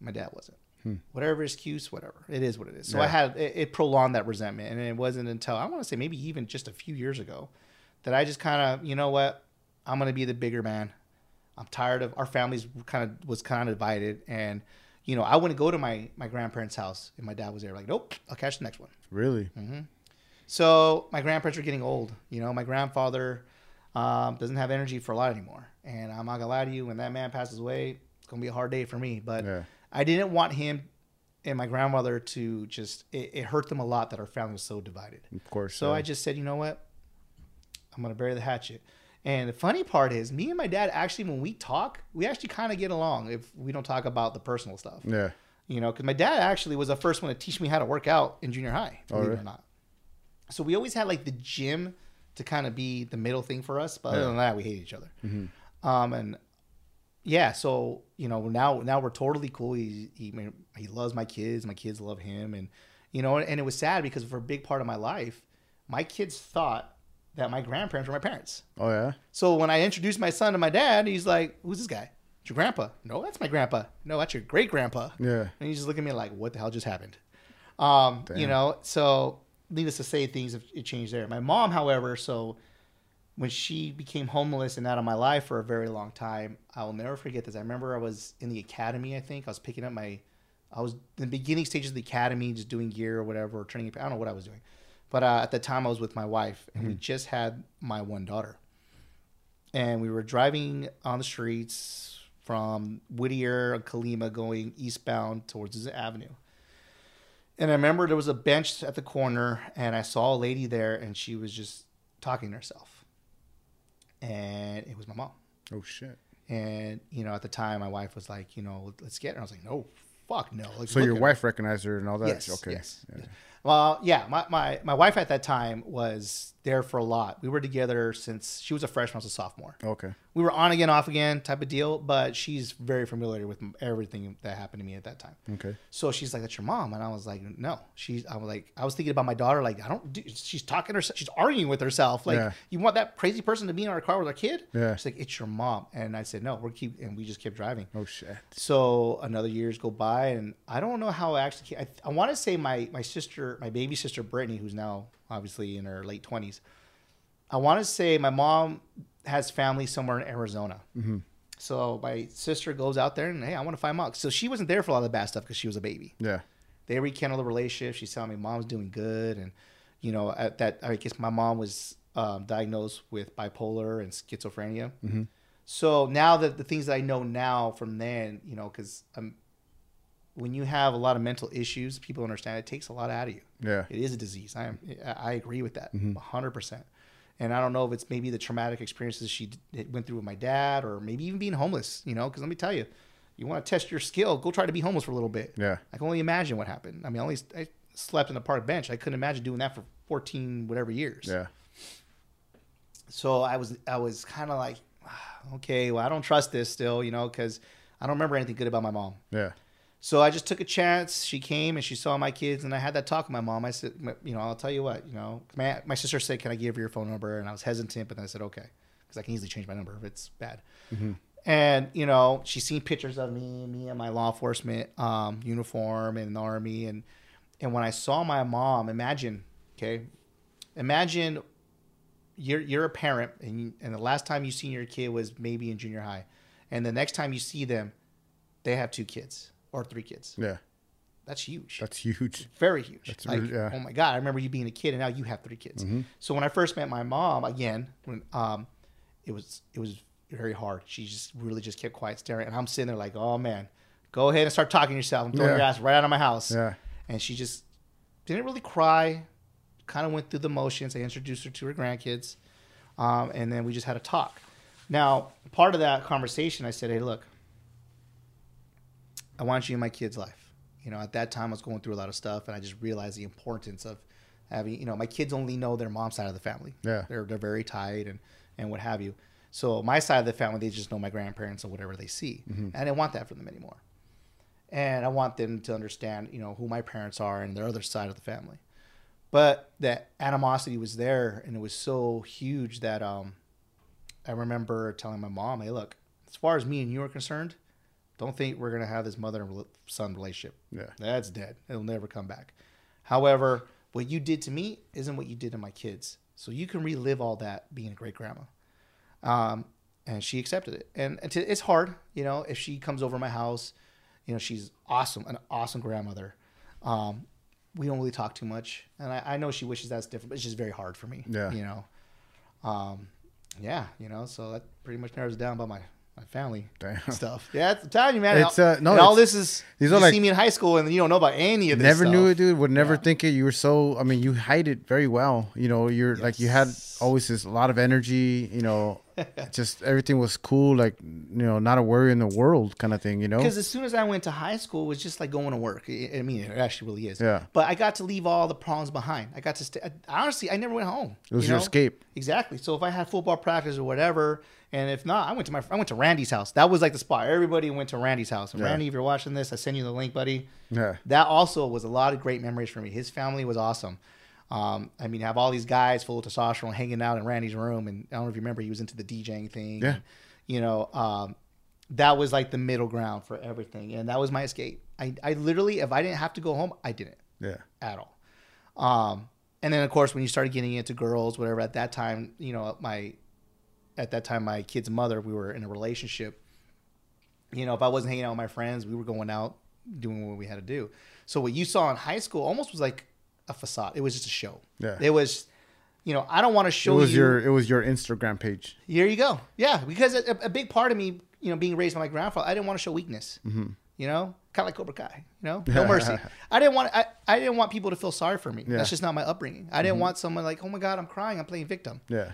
My dad wasn't. Hmm. Whatever excuse, whatever. It is what it is. So I had it, it prolonged that resentment, and it wasn't until I want to say maybe even just a few years ago that I just kind of, you know what, I'm gonna be the bigger man. I'm tired of our families kind of was kind of divided, and you know I wouldn't go to my my grandparents' house if my dad was there. Like, nope, I'll catch the next one. Really? Mm-hmm. So my grandparents are getting old. You know, my grandfather um, doesn't have energy for a lot anymore. And I'm not gonna lie to you, when that man passes away, it's gonna be a hard day for me. But Yeah. I didn't want him and my grandmother to just. It, it hurt them a lot that our family was so divided. Of course. So yeah. I just said, you know what? I'm gonna bury the hatchet. And the funny part is, me and my dad actually, when we talk, we actually kind of get along if we don't talk about the personal stuff. Yeah. You know, because my dad actually was the first one to teach me how to work out in junior high, Oh, believe it or not. So we always had like the gym to kind of be the middle thing for us. But other than that, we hate each other. Mhm. Um, and yeah, so you know now now we're totally cool. He he he loves my kids. My kids love him, and you know, and it was sad because for a big part of my life, my kids thought that my grandparents were my parents. Oh yeah. So when I introduced my son to my dad, he's like, "Who's this guy? It's your grandpa? No, that's my grandpa. No, that's your great grandpa." Yeah. And he's just looking at me like, "What the hell just happened?" Um, you know. So needless to say, things have it changed there. My mom, however, so when she became homeless and out of my life for a very long time, I will never forget this. I remember I was in the academy. I think I was picking up my, I was in the beginning stages of the academy, just doing gear or whatever, or training. I don't know what I was doing, but uh, at the time I was with my wife, and we just had my one daughter, and we were driving on the streets from Whittier, and Colima, going eastbound towards the avenue. And I remember there was a bench at the corner, and I saw a lady there, and she was just talking to herself. And it was my mom. Oh shit. And you know, at the time, my wife was like, you know, let's get her. I was like, no, fuck no. Like, So your at her. wife recognized her and all that. Yes. okay. Yes. Yeah. Well, yeah, my, my, my wife at that time was there for a lot. We were together since she was a freshman, I was a sophomore. Okay. We were on again, off again type of deal, but she's very familiar with everything that happened to me at that time. Okay. So she's like, "That's your mom," and I was like, "No." She's, I was like, I was thinking about my daughter. Like, I don't. Do, she's talking herself. She's arguing with herself. Like, Yeah. you want that crazy person to be in our car with our kid? Yeah. She's like, "It's your mom," and I said, "No, we're keep," and we just kept driving. Oh shit. So another years go by, and I don't know how I actually. I, I want to say my my sister, my baby sister Brittany, who's now obviously in her late twenties. I want to say my mom has family somewhere in Arizona. Mm-hmm. So my sister goes out there and hey, I want to find mom. So she wasn't there for a lot of the bad stuff because she was a baby. Yeah. They rekindled the relationship. She's telling me mom's doing good, and you know at that I guess my mom was um, diagnosed with bipolar and schizophrenia. Mhm. So now that the things that I know now from then, you know, because um, when you have a lot of mental issues, people understand it takes a lot out of you. Yeah. It is a disease. I am. I agree with that, Mhm. hundred percent. And I don't know if it's maybe the traumatic experiences she d- went through with my dad, or maybe even being homeless. You know, because let me tell you, you want to test your skill, go try to be homeless for a little bit. Yeah. I can only imagine what happened. I mean, I only I slept in a park bench. I couldn't imagine doing that for fourteen whatever years. Yeah. So I was I was kind of like, "Ah, okay, well I don't trust this still, you know, because I don't remember anything good about my mom. Yeah. So I just took a chance. She came and she saw my kids, and I had that talk with my mom. I said, you know, I'll tell you what, you know, my, my sister said, can I give her your phone number? And I was hesitant, but then I said, okay, because I can easily change my number if it's bad. And you know, she's seen pictures of me, me in my law enforcement um, uniform and the army, and and when I saw my mom, imagine, okay, imagine you're you're a parent, and you, and the last time you seen your kid was maybe in junior high, and the next time you see them, they have two kids or three kids. Yeah. That's huge. That's huge. very huge. That's like, really- yeah. oh my god, I remember you being a kid, and now you have three kids. So when I first met my mom, again, when um, it was it was very hard. She just really just kept quiet, staring, and I'm sitting there like, oh man, go ahead and start talking to yourself. I'm throwing Yeah. your ass right out of my house. Yeah. And she just didn't really cry. Kind of went through the motions. I introduced her to her grandkids, um, and then we just had a talk. Now, part of that conversation, I said, "Hey, look, I want you in my kid's life." You know, at that time, I was going through a lot of stuff, and I just realized the importance of having. You know, my kids only know their mom's side of the family. Yeah. they're they're very tight and and what have you. So my side of the family, they just know my grandparents and whatever they see. And I didn't want that for them anymore. And I want them to understand, you know, who my parents are and their other side of the family. But that animosity was there, and it was so huge that um, I remember telling my mom, "Hey, look, as far as me and you are concerned, don't think we're gonna have this mother and son relationship. Yeah. That's dead. It'll never come back. However, what you did to me isn't what you did to my kids. So you can relive all that being a great grandma. Um, and she accepted it. And it's, hard, you know, if she comes over my house, you know, she's awesome, an awesome grandmother. Um, we don't really talk too much. And I, I know she wishes that's different, but it's just very hard for me. Yeah. You know, um, yeah, you know, so that pretty much narrows it down about my, my family Damn. stuff. Yeah, it's, I'm telling you, man. It's, uh, no, and all this is these you are like- see me in high school and you don't know about any of this. Never knew it, dude. Would never Yeah. think it. You were so. I mean, you hide it very well. You know, you're like you had always this a lot of energy. You know, just everything was cool, like you know, not a worry in the world kind of thing, you know. Because as soon as I went to high school, it was just like going to work. I I mean, it actually really is. Yeah. But I got to leave all the problems behind. I got to stay. I, honestly, I never went home. It was you your know? escape. Exactly. So if I had football practice or whatever, and if not, I went to my I went to Randy's house. That was like the spot. Everybody went to Randy's house. And Yeah. Randy, if you're watching this, I send you the link, buddy. Yeah. That also was a lot of great memories for me. His family was awesome. Um, I mean, have all these guys full of testosterone hanging out in Randy's room, and I don't know if you remember, he was into the DJing thing. Yeah. And, you know, um, that was like the middle ground for everything, and that was my escape. I, I literally, if I didn't have to go home, I didn't Yeah. at all. Um, and then of course when you started getting into girls, whatever, at that time, you know, my at that time my kid's mother, we were in a relationship. You know, if I wasn't hanging out with my friends, we were going out doing what we had to do. So what you saw in high school almost was like a facade. It was just a show. Yeah. It was, you know, I don't want to show It was you. your it was your Instagram page. Here you go. Yeah, because a, a big part of me, you know, being raised by my grandfather, I didn't want to show weakness. Mm-hmm. You know, kind of like Cobra Kai. You know, no mercy. I didn't want. I, I didn't want people to feel sorry for me. Yeah. Mm-hmm. That's just not my upbringing. I didn't want someone like, oh my god, I'm crying, I'm playing victim. Yeah.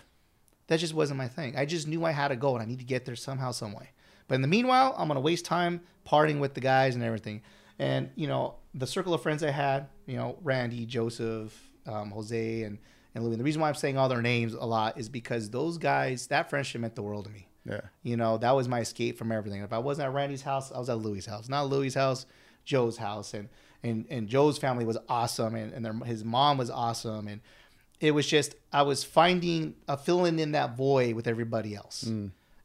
That just wasn't my thing. I just knew I had to go and I need to get there somehow, some way. But in the meanwhile, I'm gonna waste time partying with the guys and everything. And you know, the circle of friends I had, you know, Randy, Joseph, um, Jose, and and Louis. And the reason why I'm saying all their names a lot is because those guys, that friendship meant the world to me. Yeah. You know, that was my escape from everything. If I wasn't at Randy's house, I was at Louis' house. Not Louis' house, Joe's house. And and and Joe's family was awesome, and and their, his mom was awesome, and it was just I was finding a filling in that void with everybody else.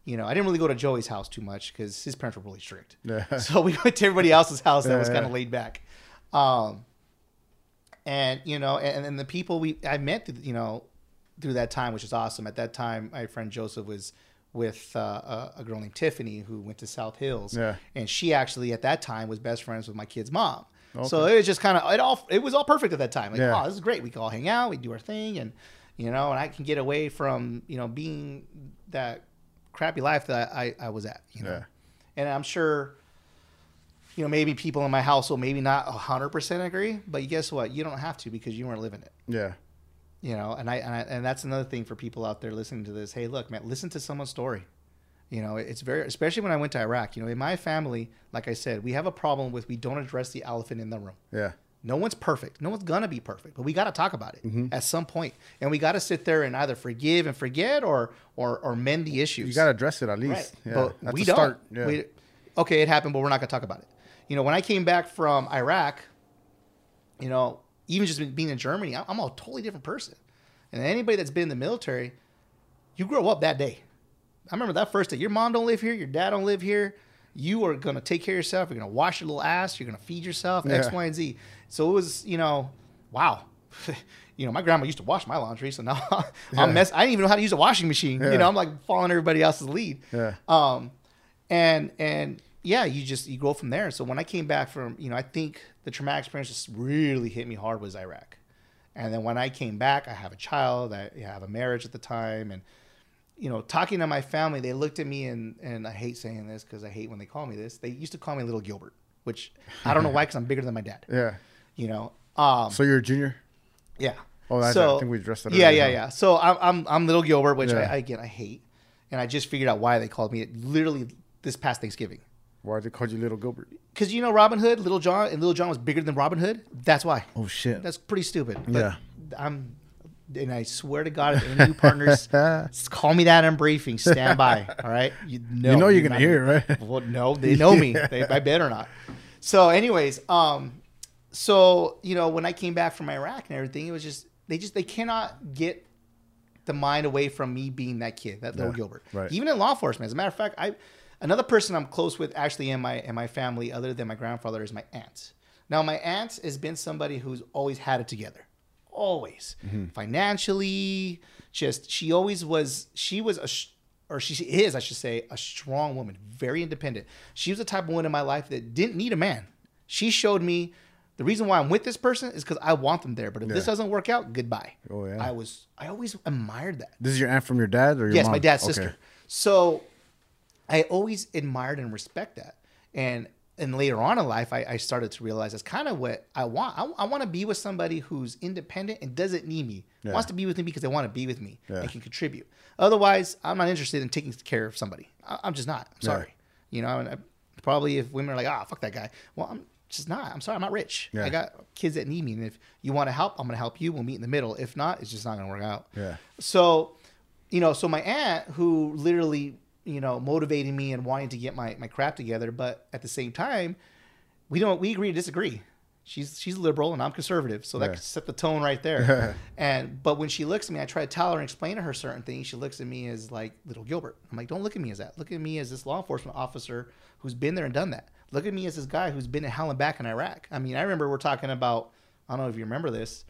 You know, I didn't really go to Joey's house too much because his parents were really strict. Yeah. So we went to everybody else's house that was kind of yeah. laid back. Um, and you know, and, and the people we I met, through, you know, through that time, which is awesome. At that time, my friend Joseph was with uh, a, a girl named Tiffany who went to South Hills, Yeah. and she actually at that time was best friends with my kid's mom. So it was just kind of it all it was all perfect at that time. Like, Yeah. oh, this is great. We can all hang out, we do our thing, and you know, and I can get away from you know being that crappy life that I I was at. You know, Yeah. and I'm sure you know, maybe people in my household maybe not hundred percent agree, but guess what? You don't have to because you weren't living it. Yeah. You know, and I, and I and that's another thing for people out there listening to this. Hey, look, man, listen to someone's story. You know, it's very especially when I went to Iraq. You know, in my family, like I said, we have a problem with we don't address the elephant in the room. Yeah. No one's perfect. No one's gonna be perfect, but we got to talk about it Mm-hmm. at some point, and we got to sit there and either forgive and forget, or or or mend the issues. You gotta address it at least. Right. Yeah. But we don't. start. Yeah. We, okay, it happened, but we're not going to talk about it. You know, when I came back from Iraq, you know, even just being in Germany, I'm I'm a totally different person. And anybody that's been in the military, you grow up that day. I remember that first day. Your mom don't live here. Your dad don't live here. You are going to take care of yourself. You're going to wash your little ass. You're going to feed yourself. X, Yeah. Y, and Z. So it was, you know, wow. you know, my grandma used to wash my laundry, so now I'm mess. I didn't even know how to use a washing machine. Yeah. You know, I'm like following everybody else's lead. Yeah. Um, and and yeah, you just you grow from there. So when I came back from, you know, I think the traumatic experience just really hit me hard was Iraq. And then when I came back, I have a child, I have a marriage at the time, and you know, talking to my family, they looked at me and and I hate saying this because I hate when they call me this. They used to call me Little Gilbert, which I don't know why because I'm bigger than my dad. Yeah. You know, um, So you're a junior. yeah. Oh, I- I think we addressed that Yeah, yeah, yeah. So I'm I'm, I'm Little Gilbert, which Yeah. I, I again I hate, and I just figured out why they called me it literally this past Thanksgiving. Why they called you Little Gilbert? Because you know Robin Hood, Little John, and Little John was bigger than Robin Hood. That's why. Oh shit. That's pretty stupid. But Yeah. I'm, and I swear to God, if any new partners call me that in briefing, stand by. All right. You know, you know you're gonna hear it, right? Well, no, they know me. They, I better not. So, anyways, um, so you know, when I came back from Iraq and everything, it was just they just they cannot get the mind away from me being that kid, that little Yeah, Gilbert. right. Even in law enforcement, as a matter of fact, I another person I'm close with actually in my in my family, other than my grandfather, is my aunt. Now, my aunt has been somebody who's always had it together, always mm-hmm. financially. Just she always was. She was a. Or she is, I should say, a strong woman, very independent. She was the type of woman in my life that didn't need a man. She showed me the reason why I'm with this person is because I want them there. But if this doesn't work out, goodbye. Oh, yeah. I was, I always admired that. This is your aunt from your dad or your Yes, mom? my dad's Okay. sister. So I always admired and respect that. And and later on in life, I, I started to realize that's kind of what I want. I, I want to be with somebody who's independent and doesn't need me. Yeah. Wants to be with me because they want to be with me Yeah. and can contribute. Otherwise, I'm not interested in taking care of somebody. I, I'm just not. I'm Yeah. sorry. You know, I, probably if women are like, ah, fuck that guy. Well, I'm just not. I'm sorry. I'm not rich. Yeah. I got kids that need me. And if you want to help, I'm going to help you. We'll meet in the middle. If not, it's just not going to work out. Yeah. So, you know, so my aunt who literally, you know, motivating me and wanting to get my, my crap together, but at the same time, we don't we agree to disagree. She's she's liberal and I'm conservative, so that Yeah. could set the tone right there. and but when she looks at me, I try to tell her and explain to her certain things. She looks at me as like little Gilbert. I'm like, don't look at me as that. Look at me as this law enforcement officer who's been there and done that. Look at me as this guy who's been to hell and back in Iraq. I mean, I remember we're talking about. I don't know if you remember this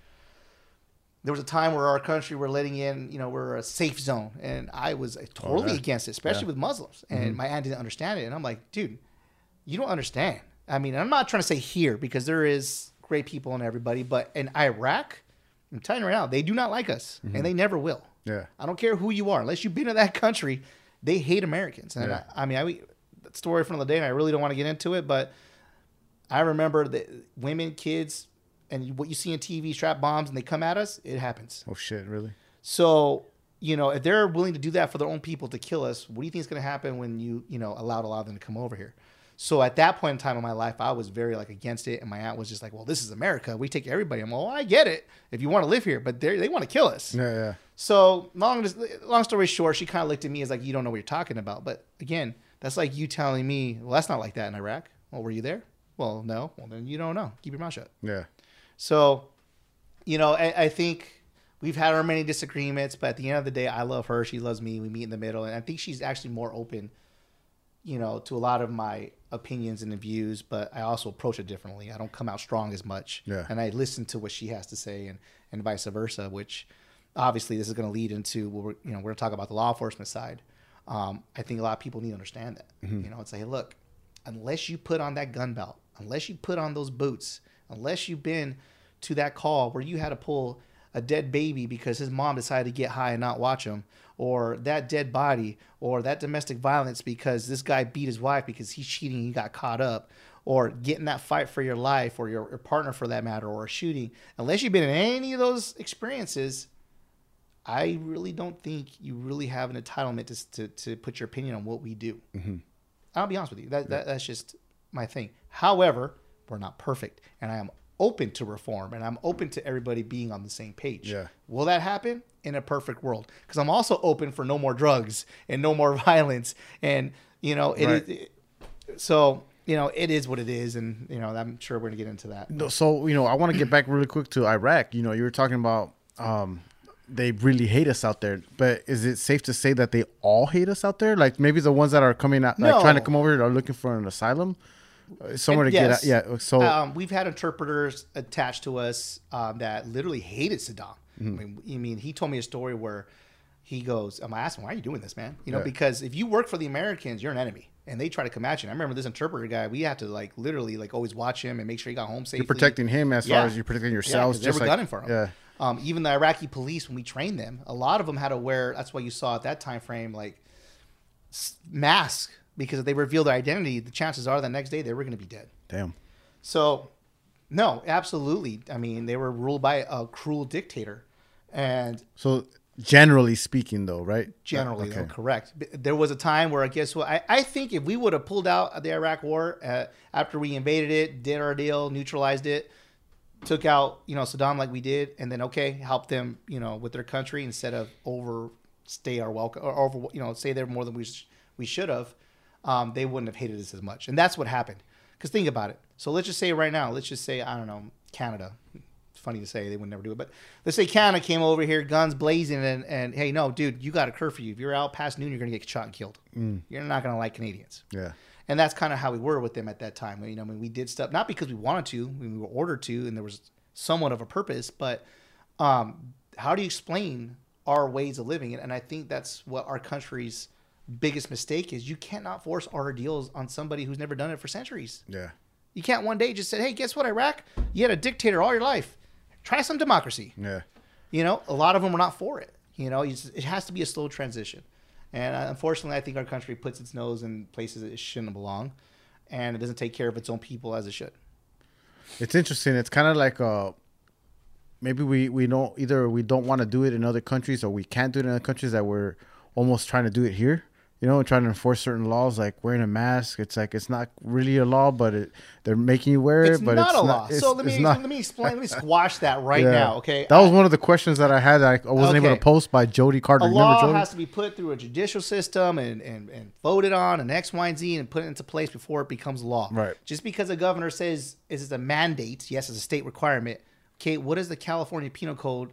there was a time where our country were letting in, you know, we're a safe zone, and I was totally yeah. against it, especially Yeah. with Muslims. And mm-hmm. my aunt didn't understand it, and I'm like, dude, you don't understand. I mean, I'm not trying to say here because there is great people and everybody, but in Iraq, I'm telling you right now, they do not like us, and mm-hmm. they never will. Yeah. I don't care who you are, unless you've been to that country, they hate Americans. And Yeah. I, I mean, I that story from the day, and I really don't want to get into it, but I remember that women, kids, and what you see in TV, strap bombs, and they come at us. It happens. Oh shit, really? So you know, if they're willing to do that for their own people to kill us, what do you think is going to happen when you you know allowed a lot of them to come over here? So at that point in time in my life, I was very like against it, and my aunt was just like, "Well, this is America. We take everybody." I'm, like, "Well, I get it if you want to live here, but they they want to kill us." Yeah, yeah. So long long story short, she kind of looked at me as like, "You don't know what you're talking about." But again, that's like you telling me, "Well, that's not like that in Iraq." Well, were you there? Well, no. Well, then you don't know. Keep your mouth shut. Yeah. So, you know, I, I think we've had our many disagreements, but at the end of the day, I love her. She loves me. We meet in the middle, and I think she's actually more open, you know, to a lot of my opinions and the views. But I also approach it differently. I don't come out strong as much, Yeah. and I listen to what she has to say, and and vice versa. Which obviously this is going to lead into what we're you know we're going to talk about the law enforcement side. Um, I think a lot of people need to understand that. You know, it's like, look, unless you put on that gun belt, unless you put on those boots, unless you've been to that call where you had to pull a dead baby because his mom decided to get high and not watch him, or that dead body, or that domestic violence because this guy beat his wife because he's cheating and he got caught up, or getting that fight for your life or your, your partner for that matter, or a shooting, unless you've been in any of those experiences, I really don't think you really have an entitlement to, to, to put your opinion on what we do. Mm-hmm. I'll be honest with you. That, that that's just my thing. However, we're not perfect, and I am open to reform, and I'm open to everybody being on the same page. Yeah. Will that happen in a perfect world? Because I'm also open for no more drugs and no more violence, and you know it. Right. it- so you know it is what it is, and you know I'm sure we're gonna get into that. No, so you know, I want to get back really quick to Iraq. You know, you were talking about um, they really hate us out there, but is it safe to say that they all hate us out there? Like maybe the ones that are coming out, like No. trying to come over here are looking for an asylum, somewhere to Yes. get out. Yeah. So um, we've had interpreters attached to us um, that literally hated Saddam. Mm-hmm. I mean, I mean, he told me a story where he goes, "I'm asking, why are you doing this, man? You know, Yeah. because if you work for the Americans, you're an enemy, and they try to come at you." And I remember this interpreter guy. We had to like literally like always watch him and make sure he got home safe. you're protecting him as Yeah. far as you're protecting Yeah, yourselves. 'cause they were like- gunning for him. Yeah. Um, even the Iraqi police, when we trained them, a lot of them had to wear. That's why you saw at that time frame like masks because if they reveal their identity, the chances are the next day they were going to be dead. Damn. So, no, absolutely. I mean, they were ruled by a cruel dictator, and So generally speaking, though, right? generally, Okay. though, correct. There was a time where I guess what I, I think if we would have pulled out of the Iraq War uh, after we invaded it, did our deal, neutralized it, took out you know Saddam like we did, and then okay, help them you know with their country instead of overstay our welcome or over you know stay there more than we sh- we should have, um, they wouldn't have hated us as much, and that's what happened. Because think about it. So let's just say right now, let's just say I don't know Canada. It's funny to say they would never do it, but let's say Canada came over here, guns blazing, and, and hey, no, dude, you got a curfew. If you're out past noon, you're gonna get shot and killed. You're not gonna like Canadians. Yeah. And that's kind of how we were with them at that time. You know, I mean, we did stuff not because we wanted to, we were ordered to, and there was somewhat of a purpose. But um, how do you explain our ways of living? And I think that's what our country's biggest mistake is. You cannot force our ideals on somebody who's never done it for centuries. Yeah. You can't one day just say, "Hey, guess what, Iraq? You had a dictator all your life. Try some democracy." Yeah. You know, a lot of them are not for it. You know, it has to be a slow transition. And uh, unfortunately, I think our country puts its nose in places it shouldn't belong. and it doesn't take care of its own people as it should. It's interesting. It's kind of like uh, maybe we we don't either we don't want to do it in other countries or we can't do it in other countries that we're almost trying to do it here. You know, trying to enforce certain laws like wearing a mask. It's like it's not really a law, but it, they're making you wear It's it. But not it's not a law. so let me not- let me explain. Let me squash that right Yeah. now. Okay, That was one of the questions that I had. That I wasn't able to post by Jody Carter. a Remember law Jody? has to be put through a judicial system and, and, and voted on and X, Y, and Z and put into place before it becomes law. Right. Just because a governor says this is a mandate, yes, it's a state requirement. Okay, what is the California Penal Code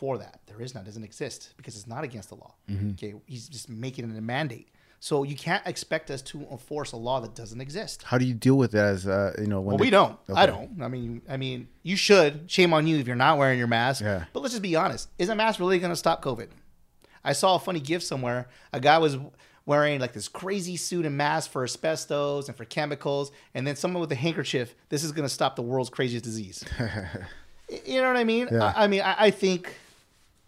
for that? There is none. Doesn't exist because it's not against the law. Mm-hmm. Okay, he's just making it a mandate. So you can't expect us to enforce a law that doesn't exist. How do you deal with that? As uh, you know, when Well, they- we don't. I don't. I mean, I mean, you should. Shame on you if you're not wearing your mask. Yeah. But let's just be honest. Is a mask really going to stop COVID? I saw a funny gift somewhere. A guy was wearing like this crazy suit and mask for asbestos and for chemicals, and then someone with a handkerchief. This is going to stop the world's craziest disease. you know what I mean? Yeah. I, I mean, I, I think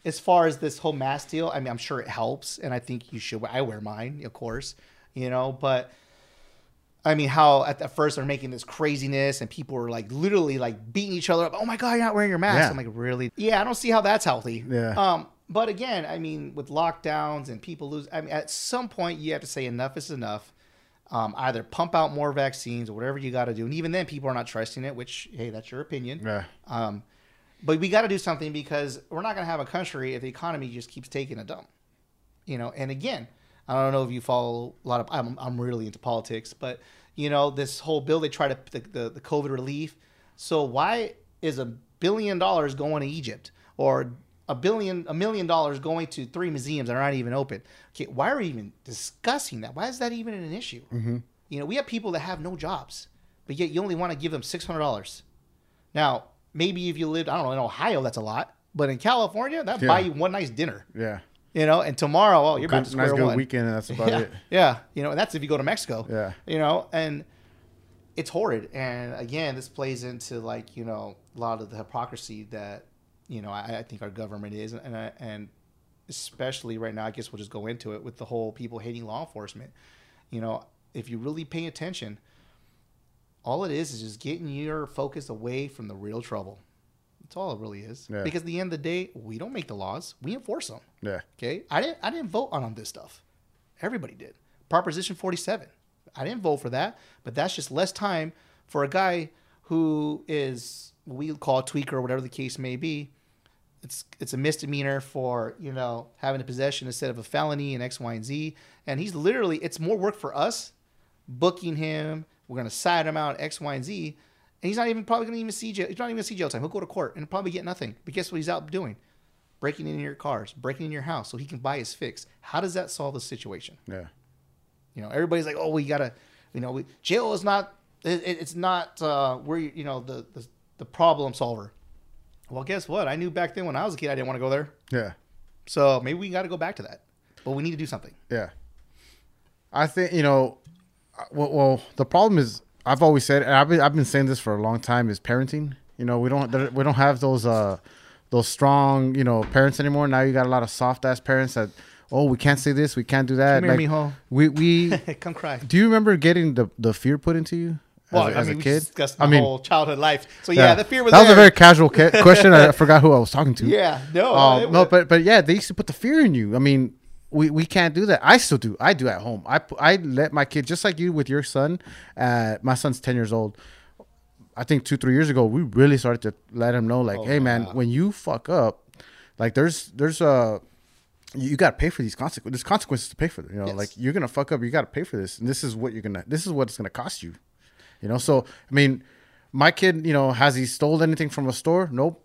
as far as this whole mask deal, I mean, I'm sure it helps, and I think you should. I wear mine, of course. You know, but I mean, how at the first they're making this craziness and people are like literally like beating each other up. Oh my god, you're not wearing your mask. Yeah. I'm like, really? Yeah, I don't see how that's healthy. Yeah. Um, but again, I mean, with lockdowns and people lose, I mean, at some point you have to say enough is enough. Um, either pump out more vaccines or whatever you got to do, and even then, people are not trusting it. Which, hey, that's your opinion. Yeah. Um, but we got to do something because we're not going to have a country if the economy just keeps taking a dump. You know, and again, I don't know if you follow a lot of. I'm, I'm really into politics, but you know, this whole bill they try to the, the the COVID relief. So why is a billion dollars going to Egypt or a billion a million dollars going to three museums that are not even open? Okay, why are we even discussing that? Why is that even an issue? Mm-hmm. You know, we have people that have no jobs, but yet you only want to give them six hundred dollars. Now, maybe if you lived, I don't know, in Ohio, that's a lot. But in California, that Yeah. buy you one nice dinner. Yeah. You know, and tomorrow, oh, you're back to Good, nice square good one. weekend, and that's about yeah, it. yeah. You know, and that's if you go to Mexico. Yeah. You know, and it's horrid. And again, this plays into like you know a lot of the hypocrisy that you know I, I think our government is, and I, and especially right now, I guess we'll just go into it with the whole people hating law enforcement. You know, if you really pay attention, all it is is just getting your focus away from the real trouble. That's all it really is. Yeah. Because at the end of the day, we don't make the laws; we enforce them. Yeah. Okay, I didn't I didn't vote on, on this stuff. Everybody did. Proposition 47. I didn't vote for that, but that's just less time for a guy who is we call a tweaker or whatever the case may be. It's it's a misdemeanor for you know having a possession instead of a felony and X, Y, and Z. And he's literally it's more work for us booking him. We're gonna side him out X, Y, and Z. And he's not even probably gonna even see jail. He's not even gonna see jail time. He'll go to court and probably get nothing. But guess what he's out doing? Breaking into your cars, breaking in your house so he can buy his fix. How does that solve the situation? Yeah. You know, everybody's like, "Oh, we gotta," you know, we, jail is not. It, it- it's not uh, where you, you know the, the the problem solver. Well, guess what? I knew back then when I was a kid, I didn't want to go there. Yeah. So maybe we got to go back to that. But we need to do something. Yeah. I think you know. Well, well, the problem is I've always said, and I've been I've been saying this for a long time, is parenting. You know, we don't we don't have those uh those strong you know parents anymore. Now you got a lot of soft ass parents that oh we can't say this, we can't do that. Come here, Like, we we Come cry. do you remember getting the the fear put into you as, Well, a, I as mean, a kid? discussed my I mean, whole childhood life. So yeah, the fear was that was there. a very casual ca- question. I forgot who I was talking to. yeah. No. Um, no, was- but but yeah, they used to put the fear in you. I mean, we, we can't do that. I still do. I do at home. I I let my kid just like you with your son. Uh, my son's ten years old. I think two three years ago we really started to let him know like, Oh, hey man, when you fuck up, like there's there's uh you got to pay for these consequences. There's consequences to pay for. them. You know, Yes. like you're gonna fuck up. You got to pay for this, and this is what you're gonna. This is what it's gonna cost you. You know, so I mean, my kid, you know, has he stole anything from a store? Nope.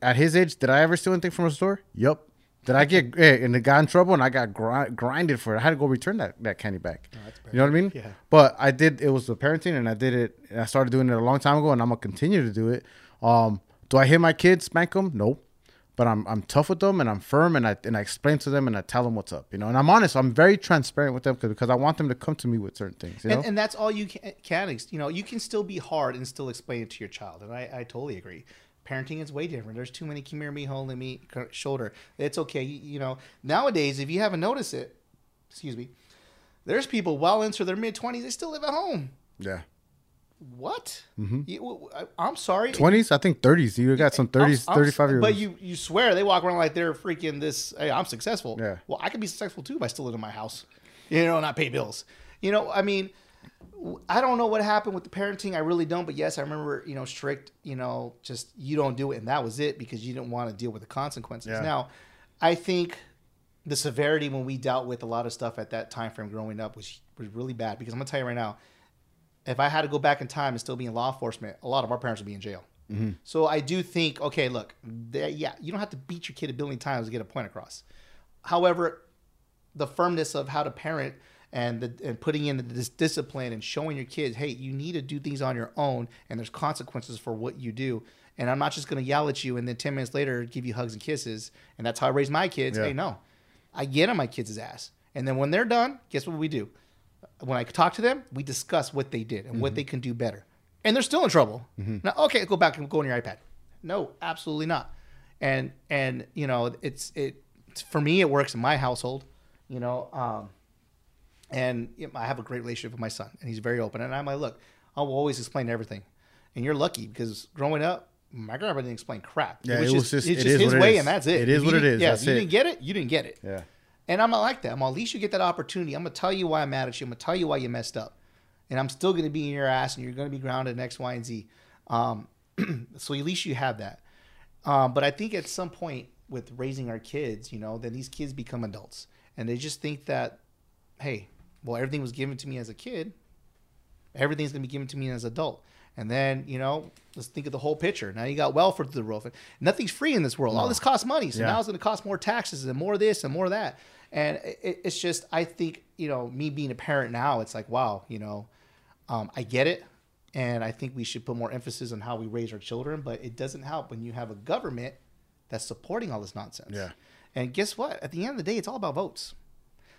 At his age, did I ever steal anything from a store? Yup. Did I get eh, and it got in trouble and I got gri- grinded for it? I had to go return that, that candy back. you know what I mean? Yeah. But I did. It was the parenting, and I did it. And I started doing it a long time ago, and I'm gonna continue to do it. Um, do I hit my kids, spank them? Nope. But I'm I'm tough with them, and I'm firm, and I and I explain to them, and I tell them what's up. You know, and I'm honest. I'm very transparent with them because because I want them to come to me with certain things. You know. and, and that's all you can, can. You know, you can still be hard and still explain it to your child. And I, I totally agree. Parenting is way different. There's too many come here, me, holding me shoulder. It's okay. You, you know, nowadays, if you haven't noticed it, excuse me, there's people well into their mid 20s, they still live at home. Yeah. What? Mm-hmm. You- I- I'm sorry. Twenties, I think thirties. You got some 30s, I'm- I'm- 35 year But you you swear they walk around like they're freaking this. Hey, I'm successful. Yeah. Well, I can be successful too by still live in my house. You know, not pay bills. You know, I mean, I don't know what happened with the parenting. I really don't. But yes, I remember. You know, strict. You know, just you don't do it, and that was it because you didn't want to deal with the consequences. Yeah. Now, I think the severity when we dealt with a lot of stuff at that time frame growing up was was really bad. Because I'm gonna tell you right now, if I had to go back in time and still be in law enforcement, a lot of our parents would be in jail. Mm-hmm. So I do think, okay, look, they, yeah, you don't have to beat your kid a billion times to get a point across. However, the firmness of how to parent and the, and putting in this discipline and showing your kids, hey, you need to do things on your own, and there's consequences for what you do. And I'm not just going to yell at you and then 10 minutes later give you hugs and kisses. And that's how I raise my kids. Yeah. Hey, no, I get on my kids' ass. And then when they're done, guess what we do? When I talk to them, we discuss what they did and Mm-hmm. what they can do better. And they're still in trouble. Now, okay, go back and go on your iPad. No, absolutely not. And and you know, it's it for me it works in my household. You know, um, and you know, I have a great relationship with my son, and he's very open. And I'm like, look, I will always explain everything. And you're lucky because growing up, my grandpa didn't explain crap. Yeah, it was just- it's just is his way, and that's it. It is what it is. it. Yeah, That's you it. didn't get it, you didn't get it. Yeah. And I'm not like that. I'm at least you get that opportunity. I'm gonna tell you why I'm mad at you. I'm gonna tell you why you messed up, and I'm still gonna be in your ass, and you're gonna be grounded in X, Y, and Z. Um, so at least you have that. Um, but I think at some point with raising our kids, you know, then these kids become adults, and they just think that, hey, well, everything was given to me as a kid. Everything's gonna be given to me as an adult. And then, you know, let's think of the whole picture. Now you got welfare through the roof. Nothing's free in this world. All this costs money. So Yeah. now it's going to cost more taxes and more this and more of that. And it, it's just, I think, you know, me being a parent now, it's like, wow, you know, um, I get it. And I think we should put more emphasis on how we raise our children. But it doesn't help when you have a government that's supporting all this nonsense. Yeah. And guess what? At the end of the day, it's all about votes.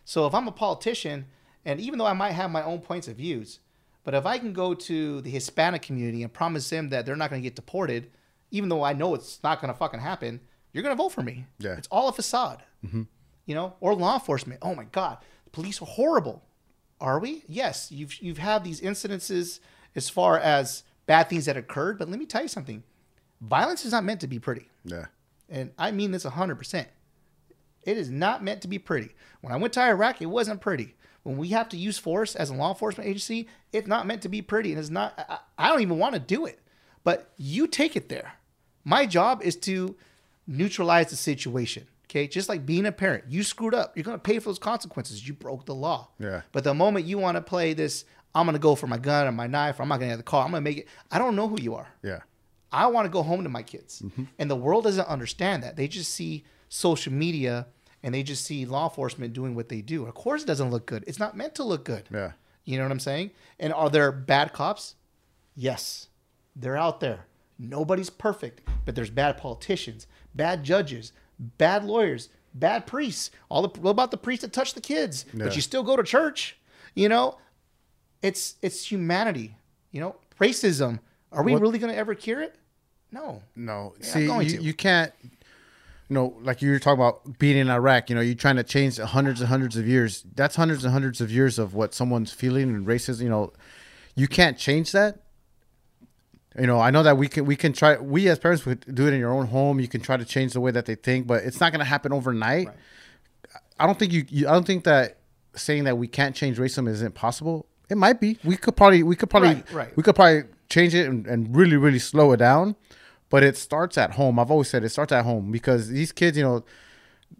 So if I'm a politician, and even though I might have my own points of views, but if I can go to the Hispanic community and promise them that they're not going to get deported, even though I know it's not going to fucking happen, you're going to vote for me. Yeah. It's all a facade. Mm-hmm. You know, or law enforcement. Oh my God, the police are horrible. Are we? Yes. You've you've had these incidences as far as bad things that occurred, but let me tell you something. Violence is not meant to be pretty Yeah. and I mean this 100%. It is not meant to be pretty. When I went to Iraq, it wasn't pretty. When we have to use force as a law enforcement agency, it's not meant to be pretty. And it's not, I, I don't even want to do it. But you take it there. My job is to neutralize the situation. Okay. Just like being a parent, you screwed up. You're going to pay for those consequences. You broke the law. Yeah. But the moment you want to play this, I'm going to go for my gun or my knife, or I'm not going to have the car, I'm going to make it. I don't know who you are. Yeah. I want to go home to my kids. Mm-hmm. And the world doesn't understand that. They just see social media and they just see law enforcement doing what they do. Of course, it doesn't look good. It's not meant to look good. Yeah. You know what I'm saying? And are there bad cops? Yes, they're out there. Nobody's perfect, but there's bad politicians, bad judges, bad lawyers, bad priests. All the what about the priests that touch the kids, Yeah. but you still go to church. You know, it's it's humanity. You know, racism. Are we What- really going to ever cure it? No. No, not see, going you, to. you can't. You know, like you were talking about being in Iraq. You know, you're trying to change hundreds and hundreds of years. That's hundreds and hundreds of years of what someone's feeling and racism. You know, you can't change that. You know, I know that we can we can try. We as parents would do it in your own home. You can try to change the way that they think, but it's not going to happen overnight. Right. I don't think you, you. I don't think that saying that we can't change racism is impossible. It might be. We could probably. We could probably. Right, right. We could probably change it and, and really, really slow it down. But it starts at home. I've always said it starts at home because these kids, you know,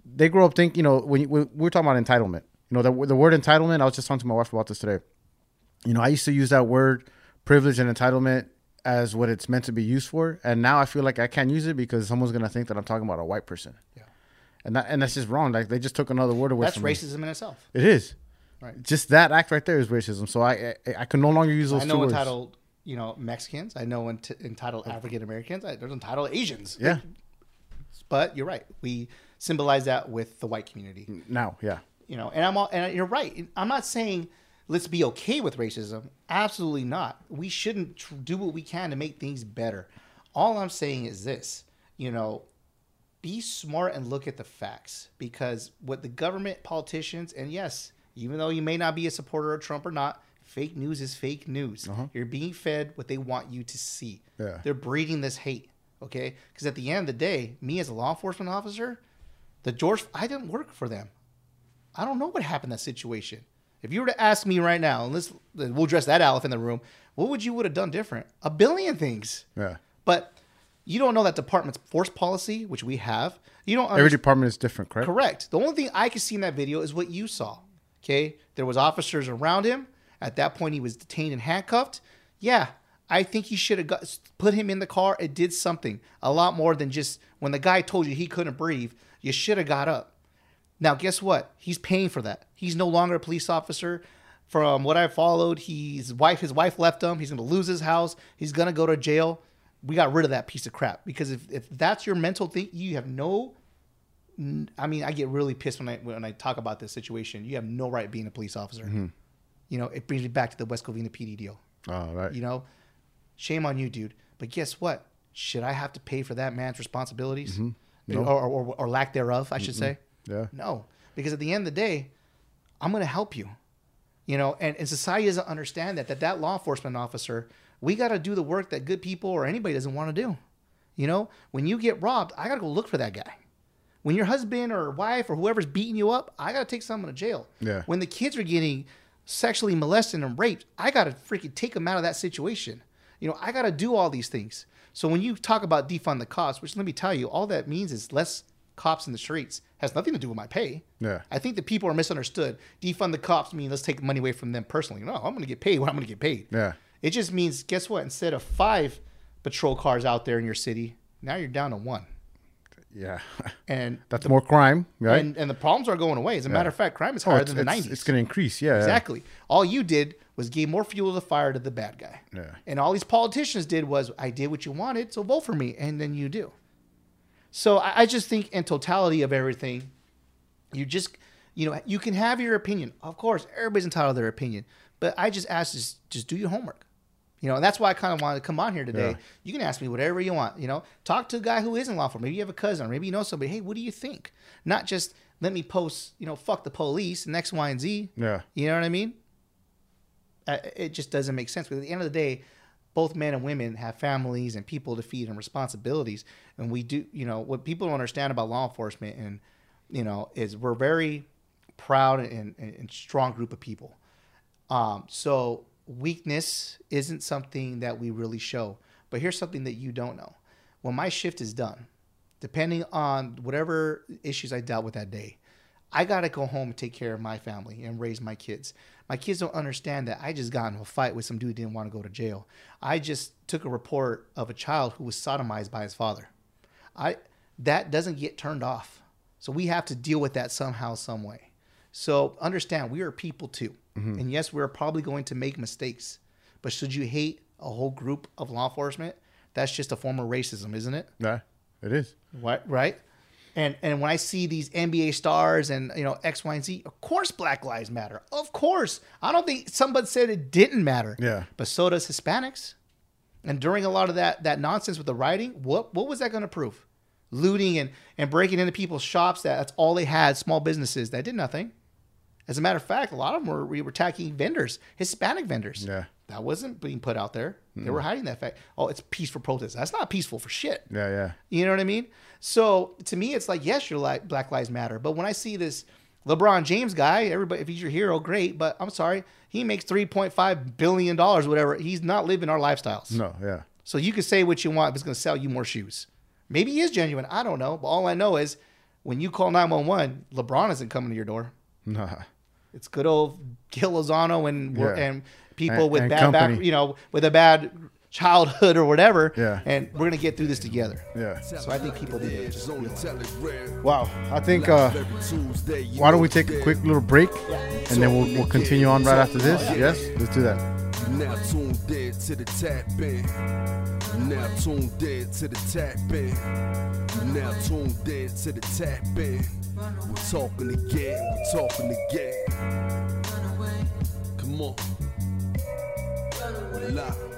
they grow up think. You know, when, you, when we're talking about entitlement, you know, the the word entitlement. I was just talking to my wife about this today. You know, I used to use that word privilege and entitlement as what it's meant to be used for, and now I feel like I can't use it because someone's gonna think that I'm talking about a white person. Yeah. And that and that's just wrong. Like they just took another word away That's from me. racism in itself. It is. Right. Just that act right there is racism. So I I, I can no longer use those I know entitled, you know, Mexicans. I know ent- entitled African Americans. I- There's entitled Asians. Yeah. But you're right. We symbolize that with the white community. Now, yeah. You know, and I'm all, and you're right. I'm not saying let's be okay with racism. Absolutely not. We shouldn't tr- do what we can to make things better. All I'm saying is this, you know, be smart and look at the facts because what the government, politicians, and yes, even though you may not be a supporter of Trump or not, Fake news is fake news. Uh-huh. You're being fed what they want you to see. Yeah. They're breeding this hate. Okay. Because at the end of the day, me as a law enforcement officer, the George, I didn't work for them. I don't know what happened in that situation. If you were to ask me right now, and let's we'll address that elephant in the room, what would you would have done different? A billion things. Yeah. But you don't know that department's force policy, which we have. You don't Every understand. department is different, correct? Correct. The only thing I could see in that video is what you saw. Okay, there was officers around him. At that point, he was detained and handcuffed. Yeah, I think you should have got put him in the car. It did something a lot more than just when the guy told you he couldn't breathe. You should have got up. Now, guess what? He's paying for that. He's no longer a police officer. From what I followed, he's wife. His wife left him. He's to lose his house. He's to go to jail. We got rid of that piece of crap because if, if that's your mental thing, you have no. I mean, I get really pissed when I when I talk about this situation. You have no right being a police officer. Mm-hmm. You know, it brings me back to the West Covina PD deal. Oh, right. You know, shame on you, dude. But guess what? Should I have to pay for that man's responsibilities mm-hmm. No. or, or, or lack thereof? I should say. Yeah. No, because at the end of the day, I'm going to help you. You know, and, and society doesn't understand that that that law enforcement officer, we got to do the work that good people or anybody doesn't want to do. You know, when you get robbed, I got to go look for that guy. When your husband or wife or whoever's beating you up, I got to take someone to jail. Yeah. When the kids are getting sexually molested and raped, I got to freaking take them out of that situation. You know, I got to do all these things. So when you talk about defund the cops, which let me tell you, all that means is less cops in the streets. Has nothing to do with my pay. Yeah. I think that people are misunderstood. Defund the cops mean let's take money away from them personally. No, I'm going to get paid what I'm going to get paid. Yeah. It just means, guess what? Instead of five patrol cars out there in your city, now you're down to one. Yeah. And That's more crime, right? and, and the problems are going away. As a matter of fact, crime is Oh, higher it's, than the it's, 90s. it's going to increase. Yeah. yeah. Exactly. All you did was give more fuel to the fire to the bad guy. Yeah. And all these politicians did was, I did what you wanted, so vote for me. And then you do. So I, I just think, in totality of everything, you just, you know, you can have your opinion. Of course, everybody's entitled to their opinion. But I just ask, just, just do your homework. You know, and that's why I kind of wanted to come on here today. Yeah. You can ask me whatever you want. You know, talk to a guy who isn't lawful. Maybe you have a cousin, or maybe you know somebody. Hey, what do you think? Not just let me post. You know, fuck the police and X, Y, and Z. Yeah. You know what I mean? Uh, it just doesn't make sense. But at the end of the day, both men and women have families and people to feed and responsibilities. And we do, you know, what people don't understand about law enforcement and, you know, is we're very proud and, and, and strong group of people. Um, so weakness isn't something that we really show. But here's something that you don't know. When my shift is done, depending on whatever issues I dealt with that day, I gotta go home and take care of my family and raise my kids. My kids don't understand that I just got into a fight with some dude who didn't want to go to jail. I just took a report of a child who was sodomized by his father. I that doesn't get turned off. So we have to deal with that somehow, some way. So understand we are people too. Mm-hmm. And yes, we're probably going to make mistakes. But should you hate a whole group of law enforcement? That's just a form of racism, isn't it? Yeah. It is. Right, right. And and when I see these NBA stars and you know X, Y, and Z, of course Black Lives Matter. Of course, I don't think somebody said it didn't matter. Yeah. but so does Hispanics. And during a lot of that that nonsense with the writing, what what was that going to prove? Looting and and breaking into people's shops. That that's all they had. Small businesses that did nothing. As a matter of fact, a lot of them were we were attacking vendors, Hispanic vendors. Yeah. that wasn't being put out there. They were hiding that fact. Oh, it's peaceful protest. That's not peaceful for shit. Yeah. Yeah. You know what I mean? So to me, it's like, yes, you're like Black Lives Matter. But when I see this LeBron James guy, everybody, if he's your hero, great. But I'm sorry, he makes $3.5 billion, whatever. He's not living our lifestyles. No. Yeah. So you can say what you want if it's going to sell you more shoes. Maybe he is genuine. I don't know. But all I know is when you call 911, LeBron isn't coming to your door. Nah. It's good old Gil Lozano and Yeah. and people And- with and bad back, you know, with a bad childhood or whatever. Yeah. And we're gonna get through this together. Yeah. So I think people need to just is on the telegram. Wow. I think. uh Every Tuesday, you Why don't we take a quick little break, and then we'll we'll continue on right after this. Yes. Let's do that. Now tuned in to the tap in. Now tuned in to the tap in. Now tuned in to the tap in. We're talking again, we're talking again. Come on. Live.